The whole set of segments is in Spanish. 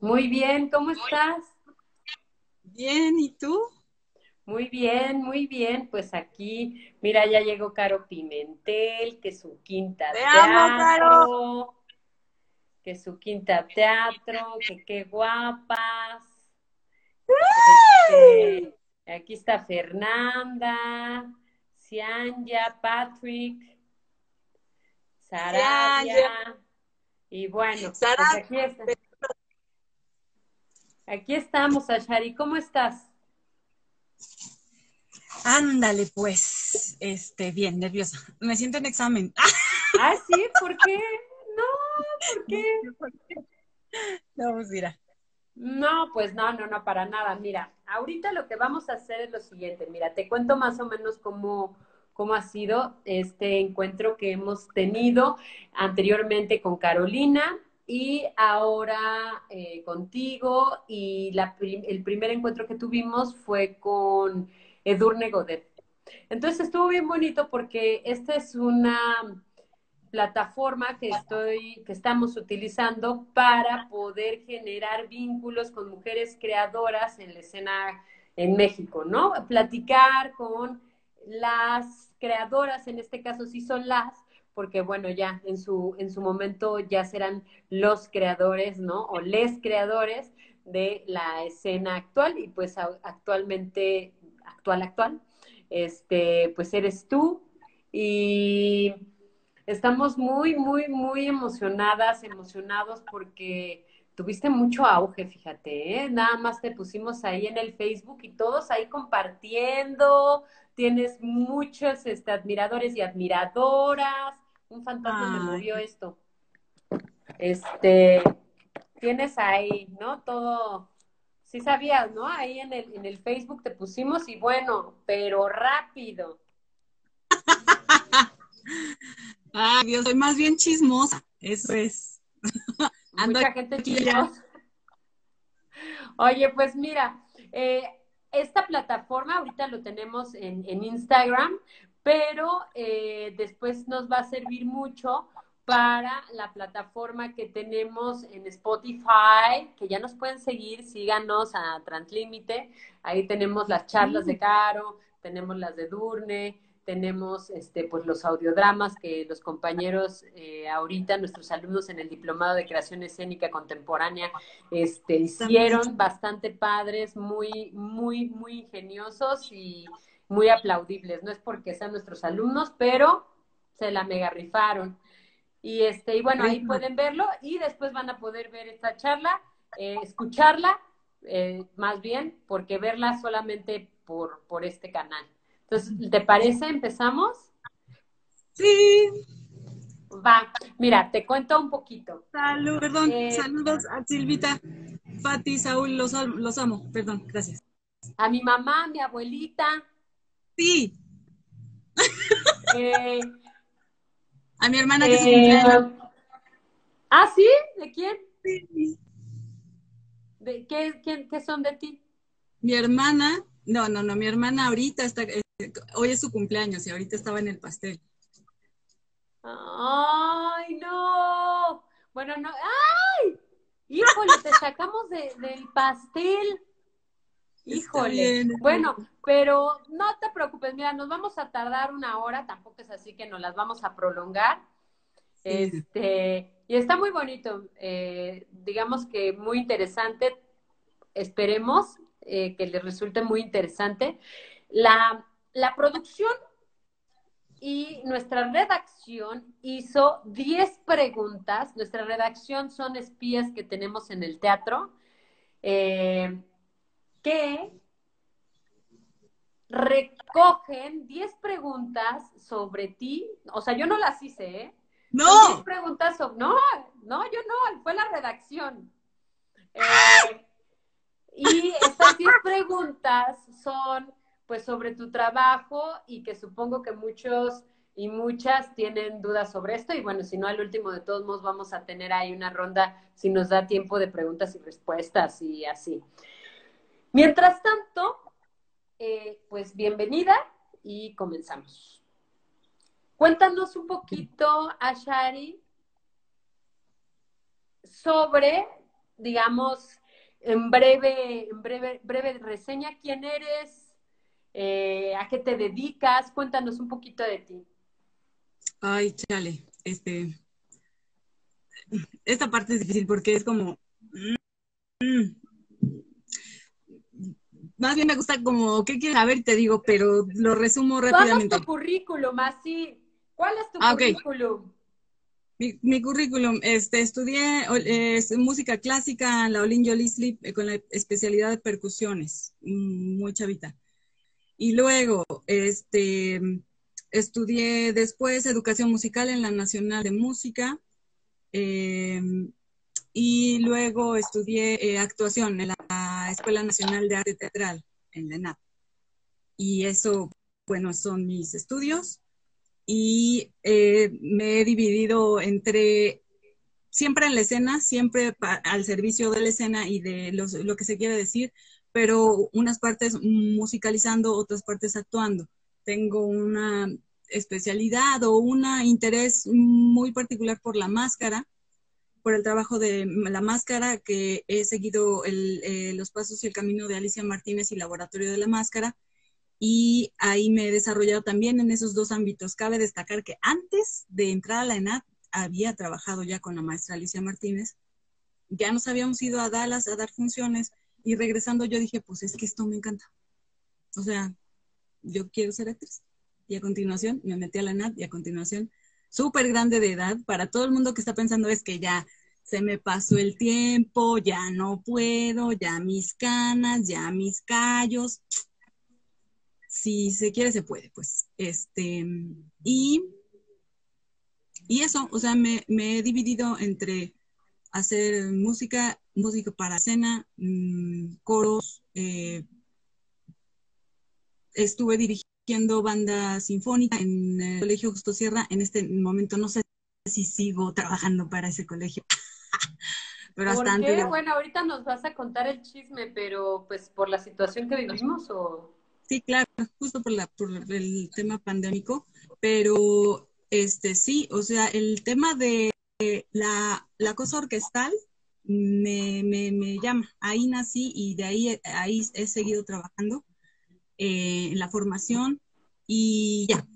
Muy bien, ¿cómo estás? Bien, ¿y tú? Muy bien, muy bien. Pues aquí, mira, ya llegó Caro Pimentel, que su quinta ¡Te amo, teatro, que su quinta teatro, que qué guapas. Este, aquí está Fernanda, Cianya, Patrick, Saraya. Y bueno, pues aquí, está- aquí estamos, Ashari. ¿Cómo estás? Ándale, pues, este, bien, nerviosa. Me siento en examen. Ah, sí, ¿por qué? No, ¿por qué? No, pues mira. No, pues no, no, no, para nada. Mira, ahorita lo que vamos a hacer es lo siguiente. Mira, te cuento más o menos cómo, cómo ha sido este encuentro que hemos tenido anteriormente con Carolina y ahora eh, contigo. Y el primer encuentro que tuvimos fue con Edurne Godet. Entonces estuvo bien bonito porque esta es una plataforma que estoy, que estamos utilizando para poder generar vínculos con mujeres creadoras en la escena en México, ¿no? Platicar con las creadoras, en este caso sí son las, porque bueno, ya en su, en su momento ya serán los creadores, ¿no? O les creadores de la escena actual y pues actualmente, actual, actual, este, pues eres tú y Estamos muy, muy, muy emocionadas, emocionados porque tuviste mucho auge, fíjate, ¿eh? Nada más te pusimos ahí en el Facebook y todos ahí compartiendo. Tienes muchos este, admiradores y admiradoras. Un fantasma me Ay. movió esto. Este, tienes ahí, ¿no? Todo, sí sabías, ¿no? Ahí en el, en el Facebook te pusimos y bueno, pero rápido. Ay, Dios, soy más bien chismosa. Eso es. Ando Mucha gente chismosa. Oye, pues mira, eh, esta plataforma ahorita lo tenemos en, en Instagram, pero eh, después nos va a servir mucho para la plataforma que tenemos en Spotify, que ya nos pueden seguir, síganos a Translímite, ahí tenemos las charlas de Caro, tenemos las de Durne, tenemos este, pues los audiodramas que los compañeros eh, ahorita, nuestros alumnos en el Diplomado de Creación Escénica Contemporánea, este, hicieron bastante padres, muy, muy, muy ingeniosos y muy aplaudibles. No es porque sean nuestros alumnos, pero se la mega rifaron. Y este, y bueno, ahí pueden verlo y después van a poder ver esta charla, eh, escucharla, eh, más bien, porque verla solamente por, por este canal. Entonces, ¿te parece? ¿Empezamos? Sí. Va, mira, te cuento un poquito. Salud, perdón. Eh, Saludos a Silvita, Pati, Saúl, los, los amo. Perdón, gracias. A mi mamá, a mi abuelita, Sí, eh, a mi hermana que se eh, cumpleaños. ¿Ah, sí? ¿De quién? Sí. ¿De qué, quién, qué son de ti? Mi hermana, no, no, no, mi hermana ahorita está, hoy es su cumpleaños y ahorita estaba en el pastel. ¡Ay, no! Bueno, no. ¡Ay! Híjole, te sacamos de, del pastel. Híjole. Bueno, pero no te preocupes, mira, nos vamos a tardar una hora, tampoco es así que nos las vamos a prolongar. Sí. Este, y está muy bonito, eh, digamos que muy interesante. Esperemos eh, que les resulte muy interesante. La, la producción y nuestra redacción hizo 10 preguntas. Nuestra redacción son espías que tenemos en el teatro, eh, que recogen 10 preguntas sobre ti. O sea, yo no las hice, ¿eh? Son 10 No, preguntas sobre... No, no, yo no, fue la redacción. Eh, y estas 10 preguntas son pues sobre tu trabajo y que supongo que muchos y muchas tienen dudas sobre esto y bueno, si no al último de todos modos vamos a tener ahí una ronda si nos da tiempo de preguntas y respuestas y así. Mientras tanto, eh, pues bienvenida y comenzamos. Cuéntanos un poquito, Ashari, sobre digamos, en breve, en breve, breve reseña, quién eres, eh, a qué te dedicas, cuéntanos un poquito de ti. Ay, chale, este, esta parte es difícil porque es como, mm, más bien me gusta como, ¿qué quieres saber? Te digo, pero lo resumo rápidamente. ¿Cuál es tu currículum, así? ¿Cuál es tu ah, currículum? Mi, currículum, este, estudié música clásica en la Olin Jolie eh, con la especialidad de percusiones, mm, muy chavita. Y luego, este, estudié después educación musical en la Nacional de Música. Em, y luego estudié eh, actuación en la Escuela Nacional de Arte Teatral, en la ENAP. Y eso, bueno, son mis estudios y eh, me he dividido entre siempre en la escena, siempre al servicio de la escena y de lo que se quiere decir, pero unas partes musicalizando, otras partes actuando. Tengo una especialidad o un interés muy particular por la máscara, por el trabajo de la máscara, que he seguido eh, los pasos y el camino de Alicia Martínez y Laboratorio de la Máscara, y ahí me he desarrollado también en esos dos ámbitos. Cabe destacar que antes de entrar a la ENAD había trabajado ya con la maestra Alicia Martínez. Ya nos habíamos ido a Dallas a dar funciones y regresando yo dije, pues es que esto me encanta. O sea, yo quiero ser actriz. Y a continuación me metí a la ENAD y a continuación, súper grande de edad, para todo el mundo que está pensando es que ya se me pasó el tiempo, ya no puedo, ya mis canas, ya mis callos si se quiere, se puede, pues. Este, y, y eso, o sea, me, he dividido entre hacer música, música para escena, mm, coros, eh, estuve dirigiendo banda sinfónica en el Colegio Justo Sierra. En este momento no sé si sigo trabajando para ese colegio. pero bastante. Bueno, ahorita nos vas a contar el chisme, pero pues por la situación que vivimos o... Sí, claro, justo por, la, por el tema pandémico, pero este sí, o sea, el tema de la, cosa orquestal me, me, llama. Ahí nací y de ahí, ahí he seguido trabajando eh, en la formación y ya.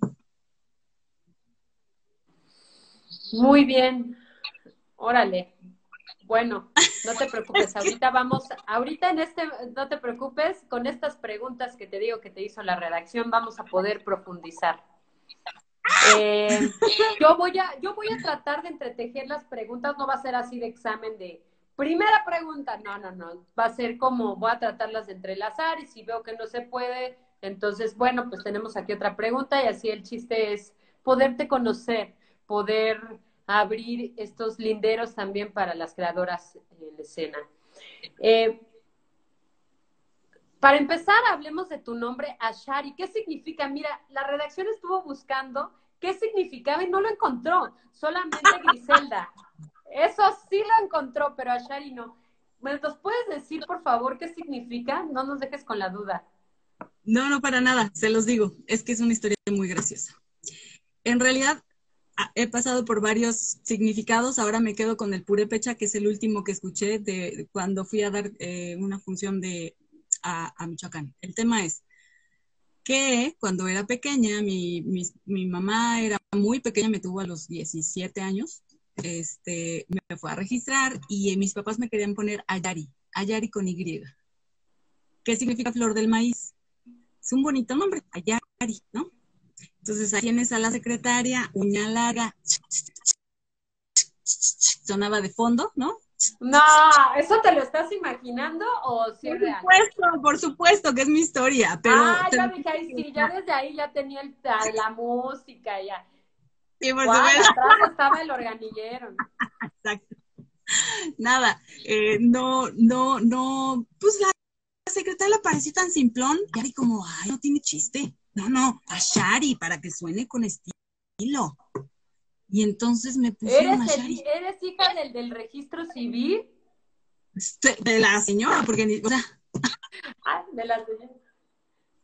Muy bien. Órale. Bueno, no te preocupes, ahorita vamos, ahorita en este, no te preocupes, con estas preguntas que te digo que te hizo la redacción, vamos a poder profundizar. Eh, yo voy a, yo voy a tratar de entretejer las preguntas, no va a ser así de examen de primera pregunta, no, no, no, va a ser como voy a tratarlas de entrelazar y si veo que no se puede, entonces, bueno, pues tenemos aquí otra pregunta y así el chiste es poderte conocer, poder abrir estos linderos también para las creadoras en escena. Eh, para empezar, hablemos de tu nombre, Ashari. ¿Qué significa? Mira, la redacción estuvo buscando qué significaba y no lo encontró, solamente Griselda. Eso sí lo encontró, pero Ashari no. ¿Me los puedes decir, por favor, qué significa? No nos dejes con la duda. No, no, para nada, se los digo. Es que es una historia muy graciosa. En realidad, he pasado por varios significados, ahora me quedo con el purépecha, que es el último que escuché de cuando fui a dar eh, una función de, a, Michoacán. El tema es que cuando era pequeña, mi, mamá era muy pequeña, me tuvo a los 17 años, este, me fue a registrar y mis papás me querían poner Ayari, Ayari con Y. ¿Qué significa flor del maíz? Es un bonito nombre, Ayari, ¿no? Entonces ahí tienes a la secretaria, uña larga, sonaba de fondo, ¿no? No, ¿eso te lo estás imaginando o sí Por supuesto, por supuesto que es mi historia, pero... Ah, ya dije, ahí sí, ya desde ahí ya tenía el, la música, ya. Sí, por supuesto. atrás estaba el organillero. Exacto. Nada, eh, no, no, no, pues la secretaria le pareció tan simplón, y ahí como, ay, no tiene chiste. No, no, a Shari, para que suene con estilo. Y entonces me pusieron ¿Eres, a Shari. ¿Eres hija del, del registro civil? Este, de, la señora, porque, o sea... Ah, de la señora.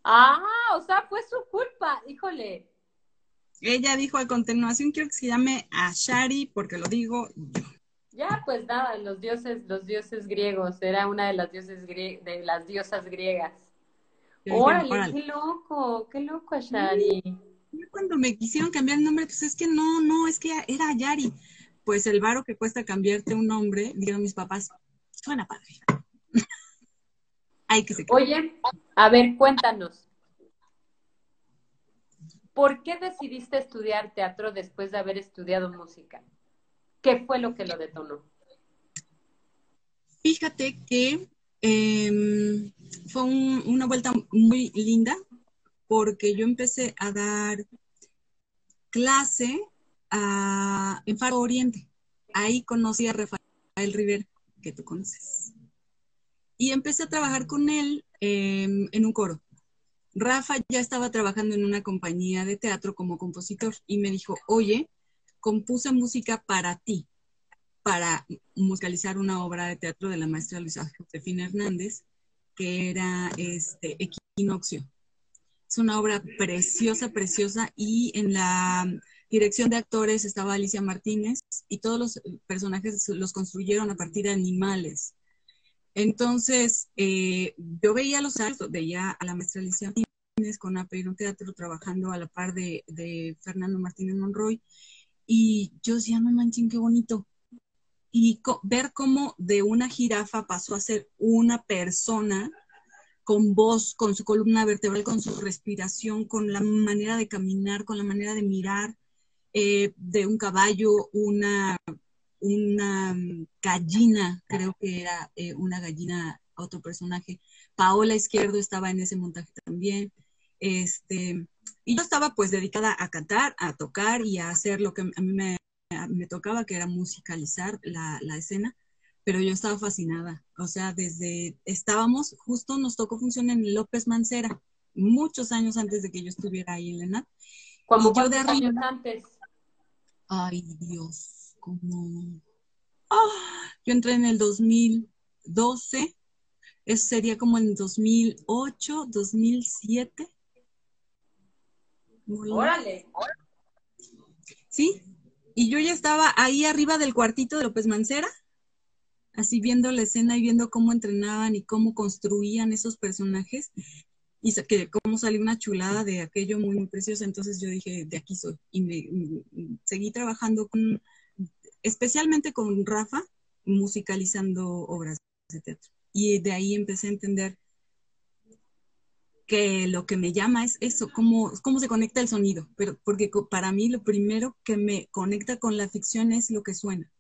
Ah, o sea, fue su culpa, híjole. Ella dijo a continuación, quiero que se llame a Shari, porque lo digo yo. Ya, pues nada, los dioses, los dioses griegos, era una de las dioses de las diosas griegas. Órale, qué loco, qué loco, Ashari. Cuando me quisieron cambiar el nombre, pues es que no, no, es que era Yari. Pues el varo que cuesta cambiarte un nombre, dijeron mis papás, suena padre. Hay que se Oye, a ver, cuéntanos. ¿Por qué decidiste estudiar teatro después de haber estudiado música? ¿Qué fue lo que lo detonó? Fíjate que em, fue una vuelta muy linda porque yo empecé a dar clase en Faro Oriente. Ahí conocí a Rafael Rivera, que tú conoces. Y empecé a trabajar con él em, en un coro. Rafa ya estaba trabajando en una compañía de teatro como compositor y me dijo, oye, compuse música para ti, para musicalizar una obra de teatro de la maestra Luisa Josefina Hernández, que era este, Equinoccio. Es una obra preciosa, preciosa, y en la dirección de actores estaba Alicia Martínez, y todos los personajes los construyeron a partir de animales. Entonces, eh, yo veía los actos, veía a la maestra Alicia Martínez con un Teatro trabajando a la par de, de Fernando Martínez Monroy, y yo decía, no manchen, qué bonito. Y ver cómo de una jirafa pasó a ser una persona con voz, con su columna vertebral, con su respiración, con la manera de caminar, con la manera de mirar, eh, de un caballo, una, una gallina, creo que era eh, una gallina, otro personaje. Paola Izquierdo estaba en ese montaje también. Este, y yo estaba pues dedicada a cantar, a tocar y a hacer lo que a mí me, tocaba, que era musicalizar la, escena, pero yo estaba fascinada. O sea, desde estábamos, justo nos tocó función en López Mancera, muchos años antes de que yo estuviera ahí en la ENAT. ¿Cuántos yo de años antes? Ay, Dios, como... Ah, yo entré en el 2012, eso sería como en 2008, 2007. Órale. Sí, y yo ya estaba ahí arriba del cuartito de López Mancera, así viendo la escena y viendo cómo entrenaban y cómo construían esos personajes y que cómo salió una chulada de aquello muy, muy precioso. Entonces yo dije, de aquí soy. Y me, seguí trabajando con, especialmente con Rafa, musicalizando obras de teatro. Y de ahí empecé a entender que lo que me llama es eso, cómo, cómo se conecta el sonido, pero porque para mí lo primero que me conecta con la ficción es lo que suena,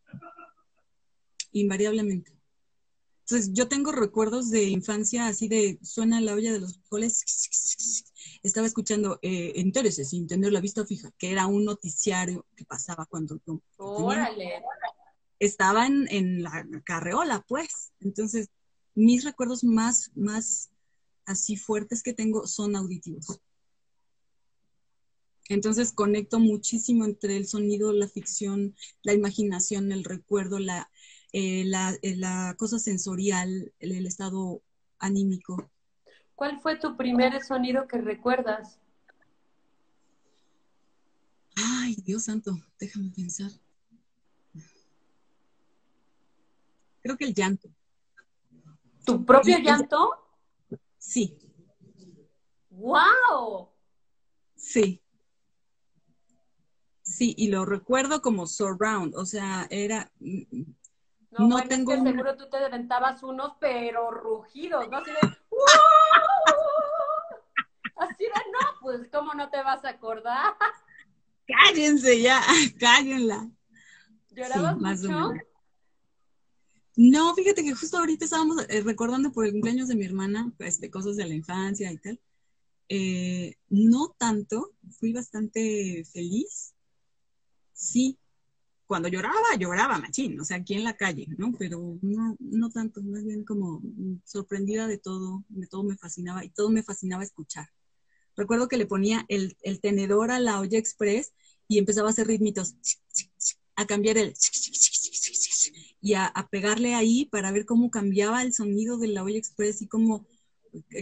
invariablemente. Entonces, yo tengo recuerdos de infancia así de suena la olla de los frijoles. Estaba escuchando eh, Entérese sin tener la vista fija, que era un noticiario que pasaba cuando yo. Órale. Estaba en, en, la carreola, pues. Entonces, mis recuerdos más, más así fuertes que tengo son auditivos. Entonces conecto muchísimo entre el sonido, la ficción, la imaginación, el recuerdo, la, eh, eh, la, cosa sensorial, el, estado anímico. ¿Cuál fue tu primer sonido que recuerdas? Ay, Dios santo, déjame pensar. Creo que el llanto. ¿Tu propio llanto? Sí. ¡Wow! Sí. Sí, y lo recuerdo como surround, o sea, era... No, tengo... Es que seguro tú te levantabas unos, pero rugidos, ¿no? Así de... Así de, no, pues, ¿cómo no te vas a acordar? Cállense ya, cállenla. ¿Llorabas mucho? No, fíjate que justo ahorita estábamos eh, recordando por el cumpleaños de mi hermana, este, cosas de la infancia y tal. Eh, no tanto, fui bastante feliz. Sí, cuando lloraba, lloraba machín, o sea, aquí en la calle, ¿no? Pero no, no tanto, más bien como sorprendida de todo, de todo me fascinaba y todo me fascinaba escuchar. Recuerdo que le ponía el, tenedor a la olla express y empezaba a hacer ritmitos, a cambiar el y a, pegarle ahí para ver cómo cambiaba el sonido de la olla express y cómo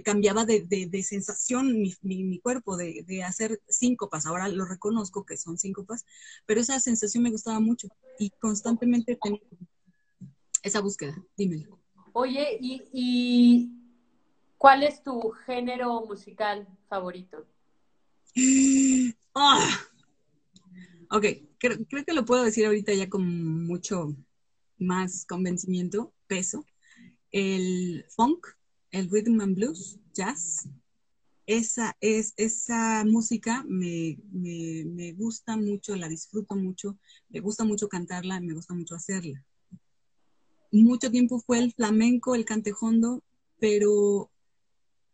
cambiaba de, sensación mi, cuerpo, de, de, hacer síncopas. Ahora lo reconozco que son síncopas, pero esa sensación me gustaba mucho y constantemente tenía esa búsqueda, dímelo. Oye, ¿y, cuál es tu género musical favorito? Ah. Ok, creo, que lo puedo decir ahorita ya con mucho más convencimiento, peso. El funk, el rhythm and blues, jazz, esa, es, esa música me, me, gusta mucho, la disfruto mucho, me gusta mucho cantarla, me gusta mucho hacerla. Mucho tiempo fue el flamenco, el cantejondo, pero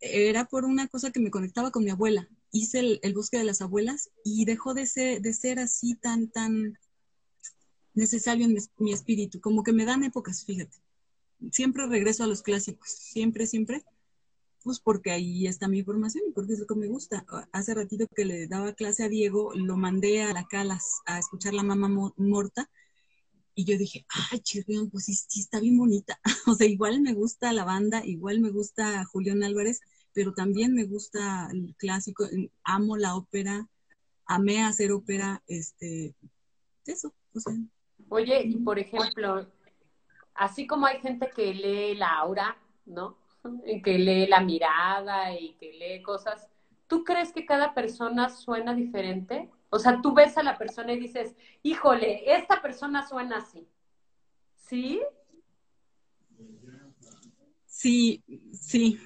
era por una cosa que me conectaba con mi abuela. Hice el, bosque de las abuelas y dejó de ser, de ser así tan, tan necesario en mi, mi espíritu, como que me dan épocas, fíjate. Siempre regreso a los clásicos, siempre, siempre pues porque ahí está mi formación y porque es lo que me gusta. Hace ratito que le daba clase a Diego, lo mandé a la Calas a escuchar la mamá morta y yo dije, ay, Chirrión, pues sí, sí, está bien bonita. o sea, igual me gusta la banda, igual me gusta Julián Álvarez, pero también me gusta el clásico, amo la ópera, amé hacer ópera, este, eso, o sea. Oye, por ejemplo, así como hay gente que lee la aura, ¿no? que lee la mirada y que lee cosas, ¿tú crees que cada persona suena diferente? O sea, tú ves a la persona y dices, híjole, esta persona suena así. ¿Sí? Sí, sí.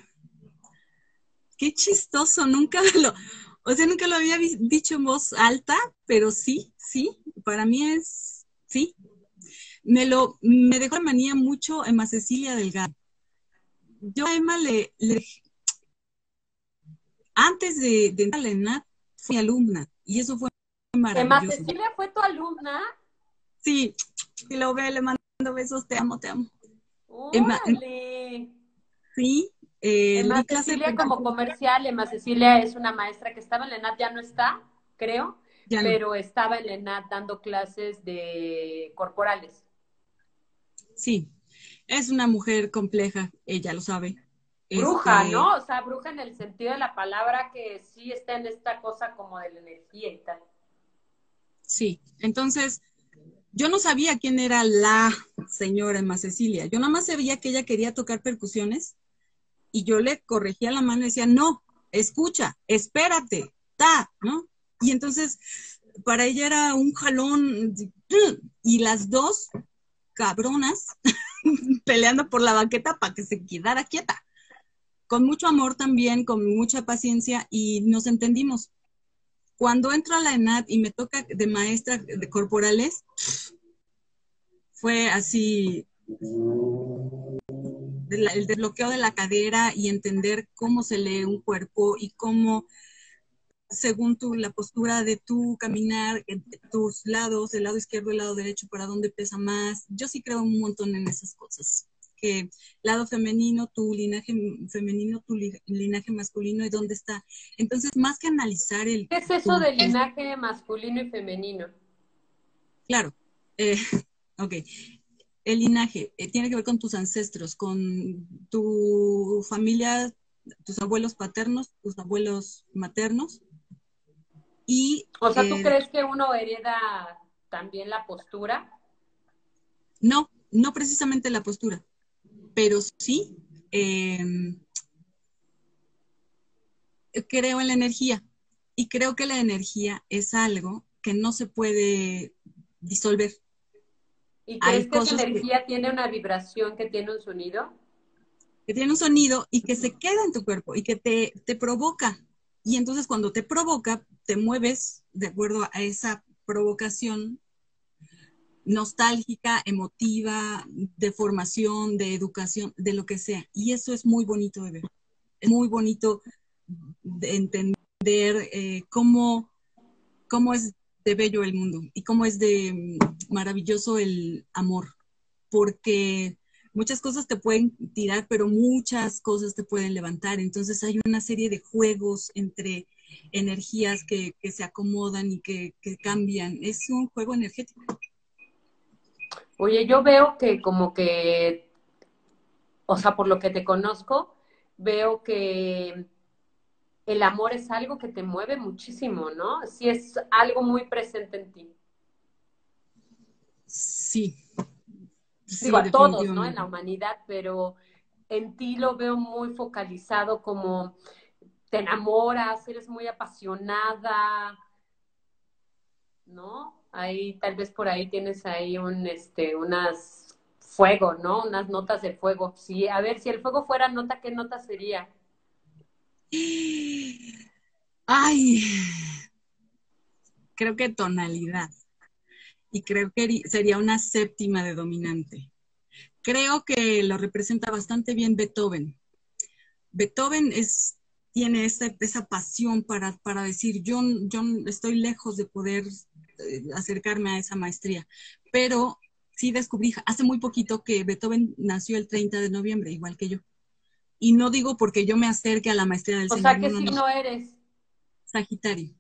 Qué chistoso, nunca lo, o sea, nunca lo había dicho en voz alta, pero sí, sí, para mí es, sí. Me lo, me dejó la manía mucho Emma Cecilia Delgado yo a Emma le, antes de, entrar a la ENAD, fui alumna y eso fue maravilloso. ¿Emma Cecilia fue tu alumna? Sí, y lo ve, le mando besos, te amo, te amo. Emma, sí. Eh, Emma Cecilia como comercial, Emma Cecilia es una maestra que estaba en la ENAD, ya no está, creo, pero estaba en la ENAD dando clases de corporales. Sí, es una mujer compleja, ella lo sabe. Bruja, este, ¿no? O sea, bruja en el sentido de la palabra que sí está en esta cosa como de la energía y tal. Sí, entonces yo no sabía quién era la señora Emma Cecilia. Yo nada más sabía que ella quería tocar percusiones y yo le corregía la mano y decía, no, escucha, espérate, ta, ¿no? Y entonces para ella era un jalón y las dos cabronas peleando por la banqueta para que se quedara quieta. Con mucho amor también, con mucha paciencia y nos entendimos. Cuando entro a la ENAD y me toca de maestra de corporales, fue así el desbloqueo de la cadera y entender cómo se lee un cuerpo y cómo según tu, la postura de tu caminar, tus lados, el lado izquierdo, el lado derecho, para dónde pesa más. Yo sí creo un montón en esas cosas. Que lado femenino, tu linaje femenino, tu linaje masculino y dónde está. Entonces, más que analizar el... ¿Qué es eso de linaje masculino y femenino? Claro. Eh, ok. El linaje eh, tiene que ver con tus ancestros, con tu familia, tus abuelos paternos, tus abuelos maternos, o sea, ¿tú eh, crees que uno hereda también la postura? No, no precisamente la postura, pero sí em, creo en la energía y creo que la energía es algo que no se puede disolver. ¿Y crees que esa energía tiene una vibración que tiene un sonido? Que tiene un sonido y que se queda en tu cuerpo y que te, te provoca. Y entonces cuando te provoca, te mueves de acuerdo a esa provocación nostálgica, emotiva, de formación, de educación, de lo que sea. Y eso es muy bonito de ver. Es muy bonito de entender eh, cómo, cómo es de bello el mundo y cómo es de mm, maravilloso el amor. Porque muchas cosas te pueden tirar, pero muchas cosas te pueden levantar. Entonces hay una serie de juegos entre energías que, se acomodan y que, cambian. Es un juego energético. Oye, yo veo que como que, o sea, por lo que te conozco, veo que el amor es algo que te mueve muchísimo, ¿no? Sí es algo muy presente en ti. Sí, digo, a todos, ¿no? En la humanidad, pero en ti lo veo muy focalizado como te enamoras, eres muy apasionada, ¿no? Ahí tal vez por ahí tienes ahí un, este, unas fuego, ¿no? Unas notas de fuego. Sí, a ver, si el fuego fuera nota, ¿qué nota sería? Ay, creo que tonalidad. Y creo que sería una séptima de dominante. Creo que lo representa bastante bien Beethoven. Beethoven es, tiene esa, esa pasión para, para decir, yo, yo estoy lejos de poder eh, acercarme a esa maestría, pero sí descubrí hace muy poquito que Beethoven nació el 30 de noviembre, igual que yo. Y no digo porque yo me acerque a la maestría del O sea que si no eres. Sagitario.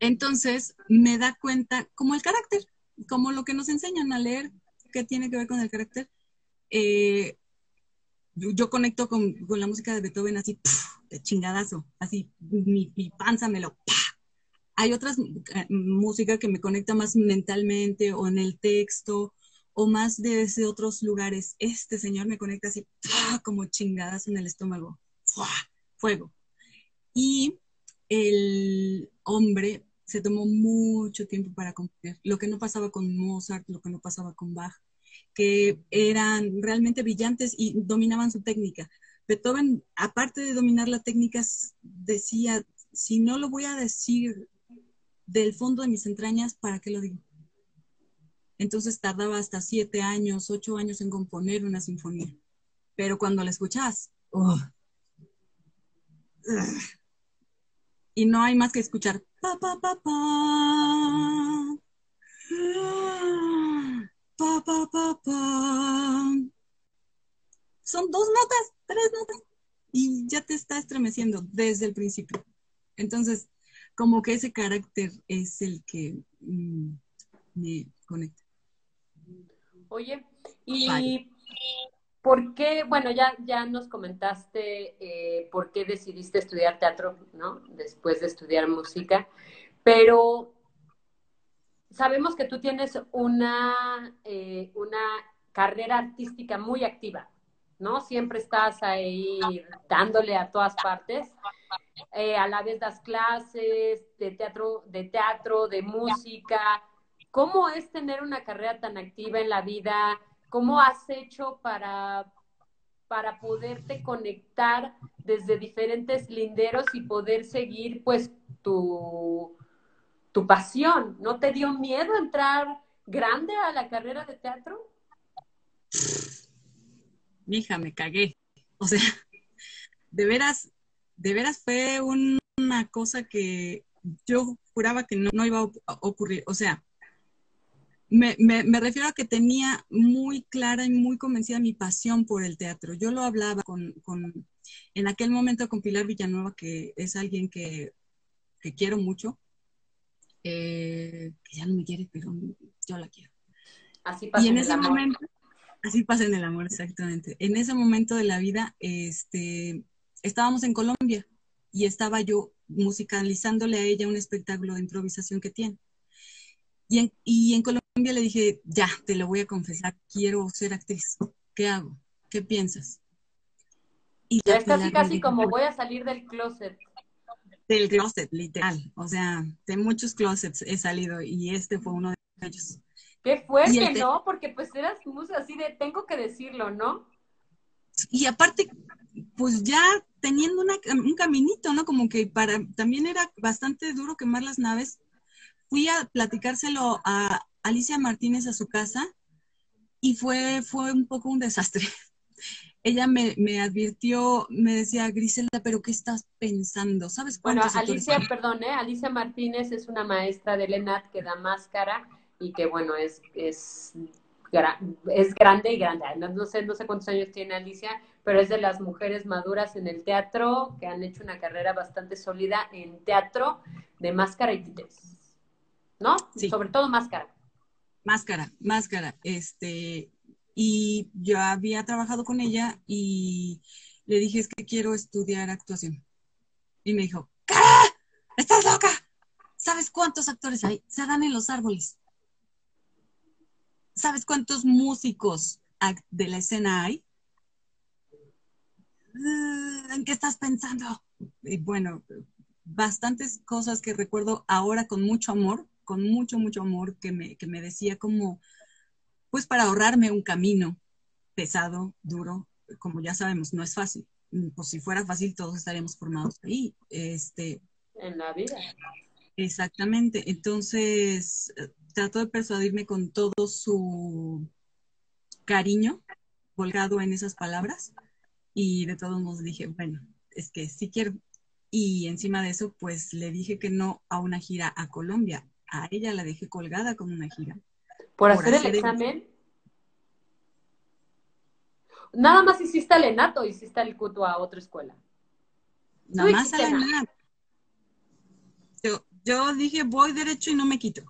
Entonces me da cuenta, como el carácter, como lo que nos enseñan a leer, que tiene que ver con el carácter. Eh, yo, conecto con, la música de Beethoven así, de chingadazo, así, mi, panza me lo... Hay otras eh, música que me conecta más mentalmente o en el texto o más desde otros lugares. Este señor me conecta así, como chingadas en el estómago, fuego. Y el hombre se tomó mucho tiempo para componer, lo que no pasaba con Mozart, lo que no pasaba con Bach, que eran realmente brillantes y dominaban su técnica. Beethoven, aparte de dominar la técnica, decía, si no lo voy a decir del fondo de mis entrañas, ¿para qué lo digo? Entonces tardaba hasta siete años, ocho años en componer una sinfonía. Pero cuando la escuchas, y no hay más que escuchar. Pa, pa, pa, pa. Pa, pa, pa, pa. Son dos notas, tres notas, y ya te está estremeciendo desde el principio. Entonces, como que ese carácter es el que mm, me conecta. Oye, y por qué, bueno, ya, ya nos comentaste eh, por qué decidiste estudiar teatro, ¿no? Después de estudiar música, pero sabemos que tú tienes una, eh, una carrera artística muy activa, ¿no? Siempre estás ahí dándole a todas partes. Eh, a la vez das clases de teatro, de teatro, de música, ¿Cómo es tener una carrera tan activa en la vida? ¿Cómo has hecho para, para poderte conectar desde diferentes linderos y poder seguir pues tu, tu pasión? ¿No te dio miedo entrar grande a la carrera de teatro? Hija, me cagué. O sea, de veras, de veras fue una cosa que yo juraba que no, no iba a ocurrir. O sea, me, me, refiero a que tenía muy clara y muy convencida mi pasión por el teatro. Yo lo hablaba con, con en aquel momento con Pilar Villanueva, que es alguien que, que quiero mucho, eh, que ya no me quiere, pero yo la quiero. Así pasa y en, ese momento, así pasa en el amor, exactamente. En ese momento de la vida, este, estábamos en Colombia y estaba yo musicalizándole a ella un espectáculo de improvisación que tiene. Y en, y en Colombia le dije, ya, te lo voy a confesar, quiero ser actriz. ¿Qué hago? ¿Qué piensas? Y ya es casi, casi como voy a salir del closet. Del closet, literal. O sea, de muchos closets he salido y este fue uno de ellos. Qué fuerte, ¿no? Porque pues eras así de, tengo que decirlo, ¿no? Y aparte, pues ya teniendo un caminito, ¿no? Como que para, también era bastante duro quemar las naves. Fui a platicárselo a, Alicia Martínez a su casa y fue, fue un poco un desastre. Ella me, advirtió, me decía, Griselda, pero ¿qué estás pensando? ¿Sabes Bueno, Alicia, perdón, ¿eh? Alicia Martínez es una maestra de Lenat que da máscara y que, bueno, es, es, es grande y grande. No, sé, no sé cuántos años tiene Alicia, pero es de las mujeres maduras en el teatro que han hecho una carrera bastante sólida en teatro de máscara y títeres. ¿No? Sí. Sobre todo máscara. Máscara, máscara. Este, y yo había trabajado con ella y le dije, es que quiero estudiar actuación. Y me dijo, ¿qué? ¿Estás loca? ¿Sabes cuántos actores hay? Se dan en los árboles. ¿sabes cuántos músicos de la escena hay? ¿En qué estás pensando? Y bueno, bastantes cosas que recuerdo ahora con mucho amor, con mucho, mucho amor, que me, que me decía como, pues para ahorrarme un camino pesado, duro, como ya sabemos, no es fácil. Pues si fuera fácil, todos estaríamos formados ahí. Este, en la vida. Exactamente. Entonces, trato de persuadirme con todo su cariño volcado en esas palabras y de todos modos dije, bueno, es que sí quiero. Y encima de eso, pues le dije que no a una gira a Colombia. A ella la dejé colgada con una gira. ¿Por, hacer, el examen? Nada más hiciste el ENAT o hiciste el CUTO a otra escuela. Nada más al ENAT. Yo, yo dije, voy derecho y no me quito.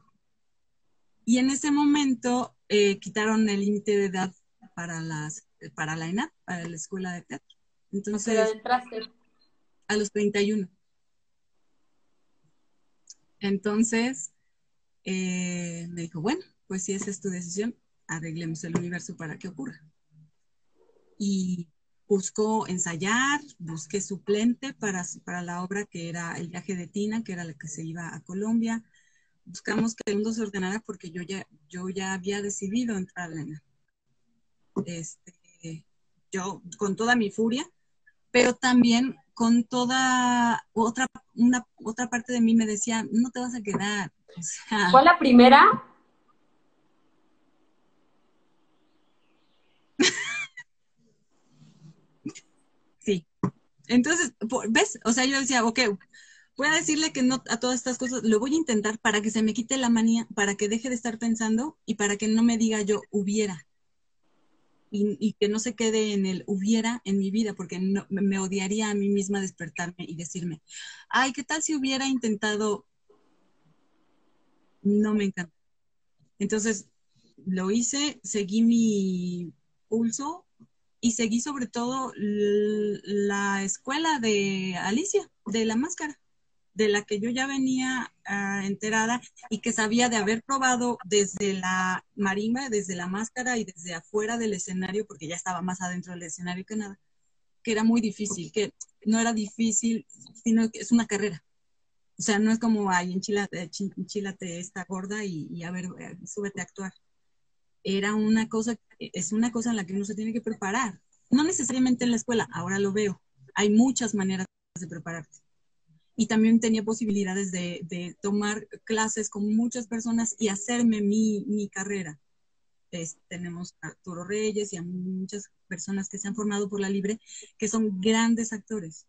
Y en ese momento eh, quitaron el límite de edad para las para la ENAP, para la escuela de teatro. Entonces, entraste? A los 31. Entonces, eh, me dijo, bueno, pues si esa es tu decisión, arreglemos el universo para que ocurra. Y buscó ensayar, busqué suplente para, para la obra que era El viaje de Tina, que era la que se iba a Colombia. Buscamos que el mundo se ordenara porque yo ya, yo ya había decidido entrar ENAP. Este, yo con toda mi furia, pero también con toda otra, una, otra parte de mí me decía, no te vas a quedar. ¿Fue la primera? sí. Entonces, ¿ves? O sea, yo decía, ok, voy a decirle que no a todas estas cosas, lo voy a intentar para que se me quite la manía, para que deje de estar pensando y para que no me diga yo hubiera y, que no se quede en el hubiera en mi vida, porque me odiaría a mí misma despertarme y decirme, ay, ¿qué tal si hubiera intentado? No me encanta. Entonces, lo hice, seguí mi pulso y seguí sobre todo la escuela de Alicia, de la máscara de la que yo ya venía ah, enterada y que sabía de haber probado desde la marimba, desde la máscara y desde afuera del escenario, porque ya estaba más adentro del escenario que nada, que era muy difícil, que no era difícil, sino que es una carrera. O sea, no es como, ay, enchilate, esta gorda y, a ver, eh, súbete a actuar. Era una cosa, es una cosa en la que uno se tiene que preparar. No necesariamente en la escuela, ahora lo veo. Hay muchas maneras de prepararte y también tenía posibilidades de, tomar clases con muchas personas y hacerme mi, carrera. tenemos a Arturo Reyes y a muchas personas que se han formado por la Libre, que son grandes actores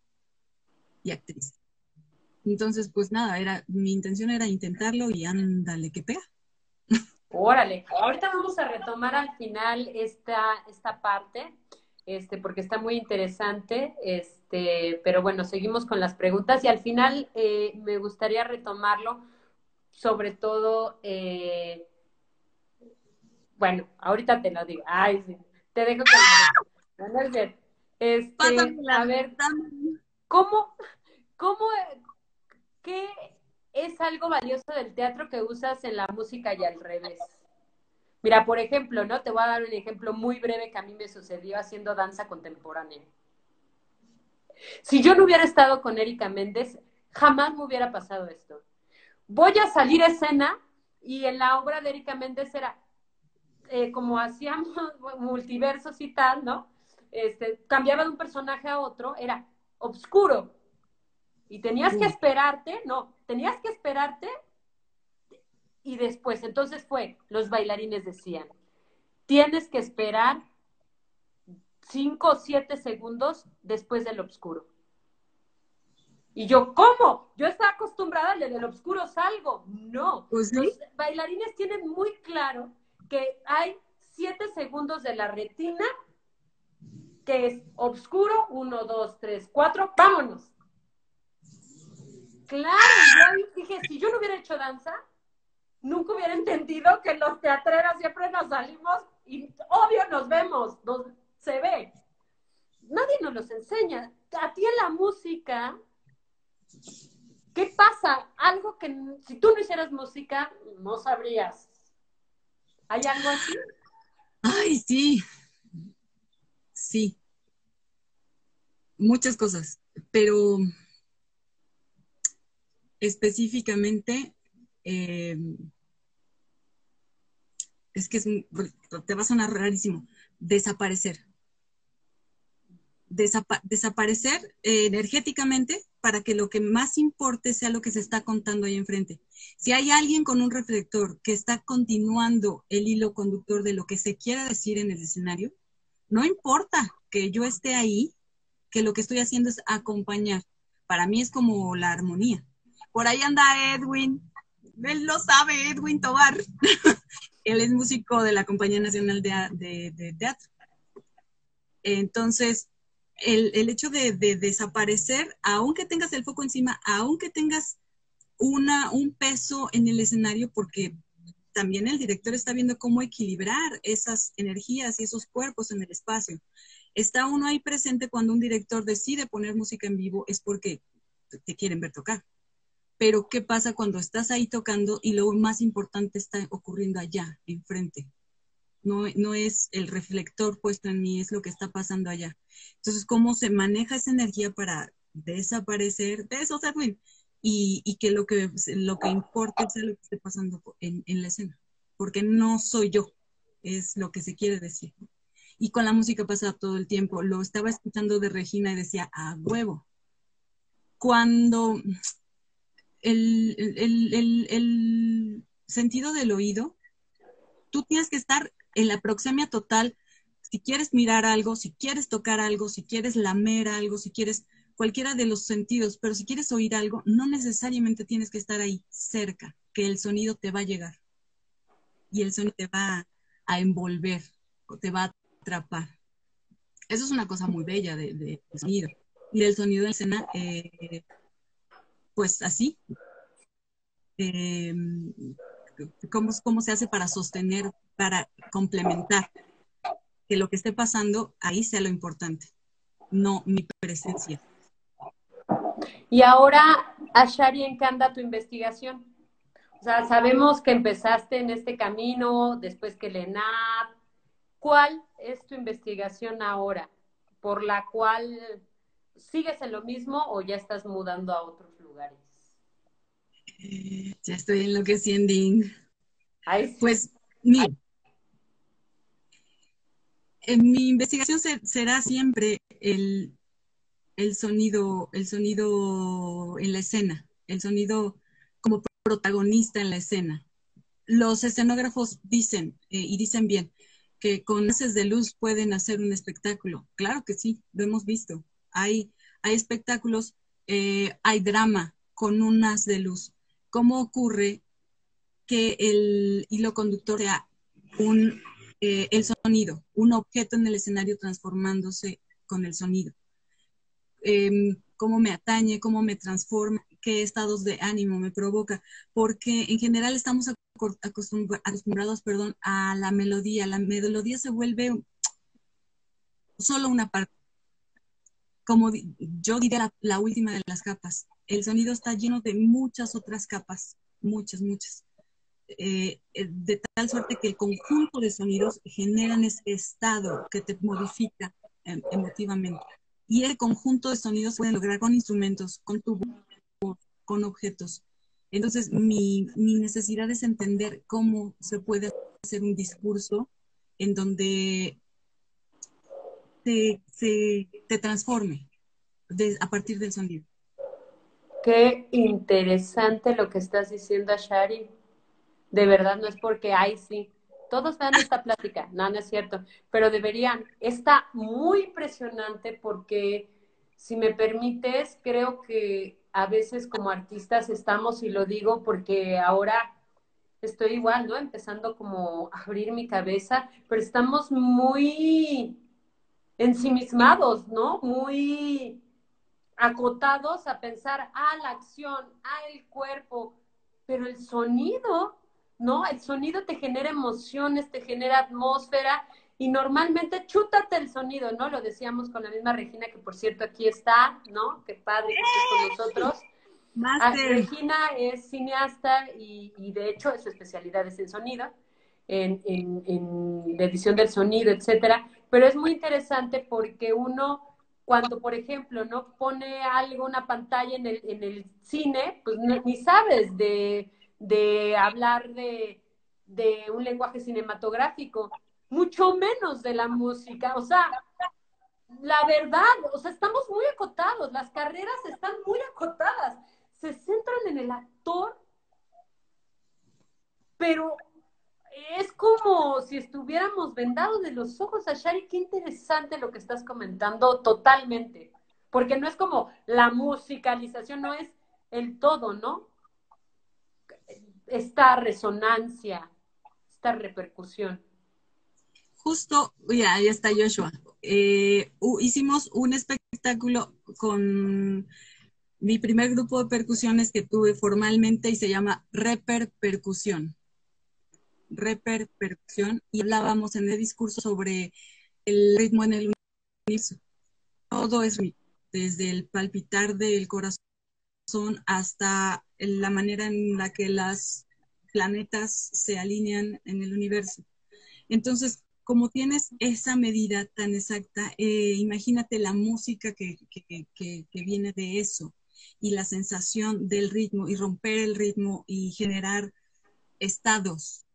y actrices. Entonces, pues nada, era, mi intención era intentarlo y ándale, que pega. Órale, ahorita vamos a retomar al final esta, esta parte, este, porque está muy interesante. Este, pero bueno, seguimos con las preguntas y al final eh, me gustaría retomarlo, sobre todo, eh, bueno, ahorita te lo digo, ay, sí, te dejo con la Este, a ver, ¿cómo, cómo, qué es algo valioso del teatro que usas en la música y al revés? Mira, por ejemplo, ¿no? Te voy a dar un ejemplo muy breve que a mí me sucedió haciendo danza contemporánea. Si yo no hubiera estado con Erika Méndez, jamás me hubiera pasado esto. Voy a salir a escena y en la obra de Erika Méndez era eh, como hacíamos multiversos y tal, ¿no? Este, cambiaba de un personaje a otro, era oscuro. Y tenías que esperarte, no, tenías que esperarte y después, entonces fue, los bailarines decían, tienes que esperar cinco o siete segundos después del oscuro. Y yo, ¿cómo? Yo estaba acostumbrada al del oscuro salgo. No. Pues Los bailarines tienen muy claro que hay siete segundos de la retina que es oscuro, uno, dos, tres, cuatro, vámonos. Claro, yo dije, si yo no hubiera hecho danza, nunca hubiera entendido que los teatreros siempre nos salimos y obvio nos vemos, se ve. Nadie nos los enseña. A ti en la música, ¿qué pasa? Algo que si tú no hicieras música, no sabrías. ¿Hay algo así? Ay, sí. Sí. Muchas cosas, pero específicamente eh, es que te va a sonar rarísimo, desaparecer. desaparecer energéticamente para que lo que más importe sea lo que se está contando ahí enfrente. Si hay alguien con un reflector que está continuando el hilo conductor de lo que se quiera decir en el escenario, no importa que yo esté ahí, que lo que estoy haciendo es acompañar. Para mí es como la armonía. Por ahí anda Edwin, él lo sabe, Edwin Tobar. él es músico de la Compañía Nacional de, Teatro. Entonces, el, hecho de, desaparecer, aunque tengas el foco encima, aunque tengas una, un peso en el escenario, porque también el director está viendo cómo equilibrar esas energías y esos cuerpos en el espacio. Está uno ahí presente cuando un director decide poner música en vivo, es porque te quieren ver tocar. Pero ¿qué pasa cuando estás ahí tocando y lo más importante está ocurriendo allá, enfrente? No, no es el reflector puesto en mí, es lo que está pasando allá. Entonces, ¿cómo se maneja esa energía para desaparecer de eso, y, que lo que lo que importa sea lo que esté pasando en, en, la escena, porque no soy yo, es lo que se quiere decir. Y con la música pasa todo el tiempo. Lo estaba escuchando de Regina y decía, a huevo. Cuando el, sentido del oído, tú tienes que estar en la proxemia total. Si quieres mirar algo, si quieres tocar algo, si quieres lamer algo, si quieres cualquiera de los sentidos, pero si quieres oír algo, no necesariamente tienes que estar ahí cerca, que el sonido te va a llegar y el sonido te va a envolver o te va a atrapar. Eso es una cosa muy bella del de, sonido. Y el sonido de escena, eh, pues así. Eh, ¿cómo, se hace para sostener, para complementar que lo que esté pasando ahí sea lo importante, no mi presencia? Y ahora, Ashari, ¿en qué anda tu investigación? O sea, sabemos que empezaste en este camino, después que Lenat. ¿Cuál es tu investigación ahora? ¿Por la cual sigues en lo mismo o ya estás mudando a otros ya estoy enloqueciendo. Pues, mira, en mi investigación será siempre el, el, sonido, el sonido en la escena, el sonido como protagonista en la escena. Los escenógrafos dicen, eh, y dicen bien, que con haces de luz pueden hacer un espectáculo. Claro que sí, lo hemos visto. Hay, hay espectáculos, eh, hay drama con un haz de luz cómo ocurre que el hilo conductor sea un, eh, el sonido, un objeto en el escenario transformándose con el sonido. Em, cómo me atañe, cómo me transforma, qué estados de ánimo me provoca, porque en general estamos acostumbrados perdón, a la melodía. La melodía se vuelve solo una parte. Como yo diría la última de las capas el sonido está lleno de muchas otras capas, muchas, muchas. Eh, eh, de tal suerte que el conjunto de sonidos generan ese estado que te modifica em, emotivamente. Y el conjunto de sonidos pueden lograr con instrumentos, con tu con objetos. Entonces, mi, necesidad es entender cómo se puede hacer un discurso en donde se, transforme a partir del sonido. Qué interesante lo que estás diciendo, Shari. De verdad, no es porque, ay, sí, todos vean esta plática, no, no es cierto, pero deberían. Está muy impresionante porque, si me permites, creo que a veces como artistas estamos, y lo digo porque ahora estoy igual, ¿no? Empezando como a abrir mi cabeza, pero estamos muy ensimismados, ¿no? Muy acotados a pensar, ah, la acción, ah, el cuerpo, pero el sonido, ¿no? El sonido te genera emociones, te genera atmósfera y normalmente chútate el sonido, ¿no? Lo decíamos con la misma Regina, que por cierto aquí está, ¿no? Qué padre que estés con nosotros. Ah, Regina es cineasta y, y, de hecho su especialidad es el sonido. en, en, edición del sonido, etcétera, pero es muy interesante porque uno cuando, por ejemplo, no pone algo, una pantalla en el, en el cine, pues ni sabes de, de hablar de, de, un lenguaje cinematográfico, mucho menos de la música. O sea, la verdad, o sea, estamos muy acotados, las carreras están muy acotadas, se centran en el actor, pero es como si de los ojos, Ashari, qué interesante lo que estás comentando totalmente, porque no es como la musicalización, no es el todo, ¿no? Esta resonancia, esta repercusión. Justo, ya, ahí está Joshua. Eh, hicimos un espectáculo con mi primer grupo de percusiones que tuve formalmente y se llama Reperpercusión repercusión y hablábamos en el discurso sobre el ritmo en el universo. Todo es desde el palpitar del corazón hasta la manera en la que las planetas se alinean en el universo. Entonces, como tienes esa medida tan exacta, eh, imagínate la música que, que, viene de eso y la sensación del ritmo y romper el ritmo y generar estados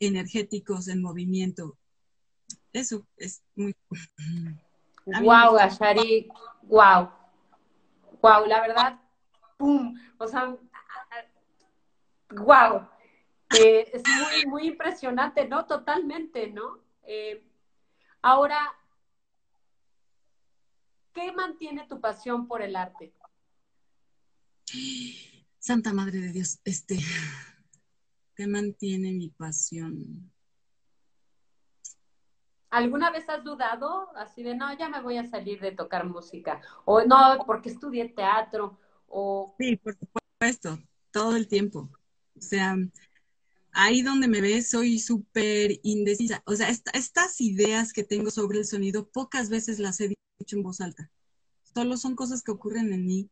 energéticos en movimiento. Eso es muy... Wow, Ashari, wow. Wow, la verdad, pum, o sea, wow. Eh, es muy, muy impresionante, ¿no? Totalmente, ¿no? Eh, ahora, ¿qué mantiene tu pasión por el arte? Santa Madre de Dios, este, ¿Qué mantiene mi pasión? ¿Alguna vez has dudado así de, no, ya me voy a salir de tocar música? O no, porque estudié teatro. O... Sí, por supuesto, todo el tiempo. O sea, ahí donde me ves soy súper indecisa. O sea, estas ideas que tengo sobre el sonido, pocas veces las he dicho en voz alta. Solo son cosas que ocurren en mí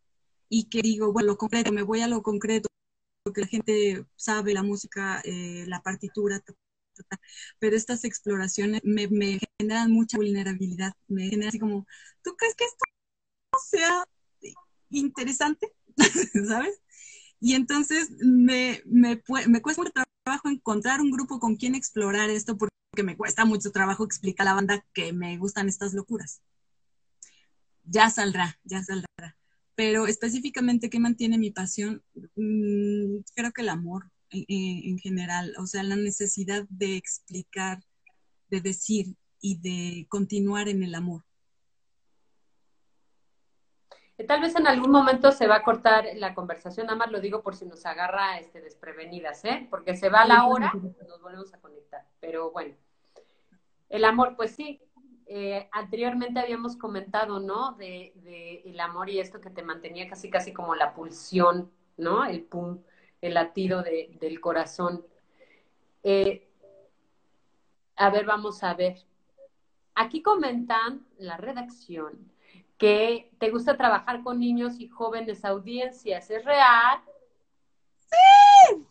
y que digo, bueno, lo concreto, me voy a lo concreto, que la gente sabe la música, eh, la partitura, pero estas exploraciones me, generan mucha vulnerabilidad, me generan así como, ¿tú crees que esto sea interesante? ¿Sabes? Y entonces me, me, me cuesta mucho trabajo encontrar un grupo con quien explorar esto porque me cuesta mucho trabajo explicar a la banda que me gustan estas locuras. Ya saldrá, ya saldrá. Pero específicamente, ¿qué mantiene mi pasión? Mm, creo que el amor en, general, o sea, la necesidad de explicar, de decir y de continuar en el amor. Tal vez en algún momento se va a cortar la conversación, nada más lo digo por si nos agarra este, desprevenidas, ¿eh? porque se va la hora, nos volvemos a conectar. Pero bueno, el amor, pues sí, eh, anteriormente habíamos comentado, ¿no? De, el amor y esto que te mantenía casi, casi como la pulsión, ¿no? El pum, el latido del corazón. Eh, a ver, vamos a ver. Aquí comentan la redacción que te gusta trabajar con niños y jóvenes audiencias. ¿Es real? Sí.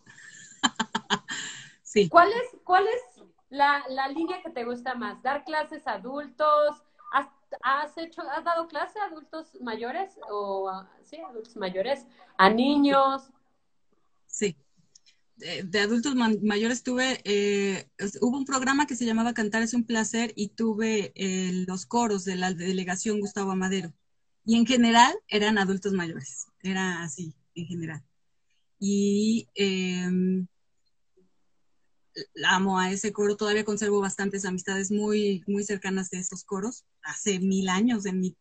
sí. ¿Cuál es, cuál es la, la línea que te gusta más, dar clases a adultos, ¿has, has hecho, has dado clase a adultos mayores o sí, adultos mayores, a niños? Sí. De, adultos mayores tuve, eh, hubo un programa que se llamaba Cantar es un placer y tuve eh, los coros de la delegación Gustavo Amadero. Y en general eran adultos mayores, era así, en general. Y amo a ese coro, todavía conservo bastantes amistades muy, muy cercanas de esos coros, hace mil años, en mi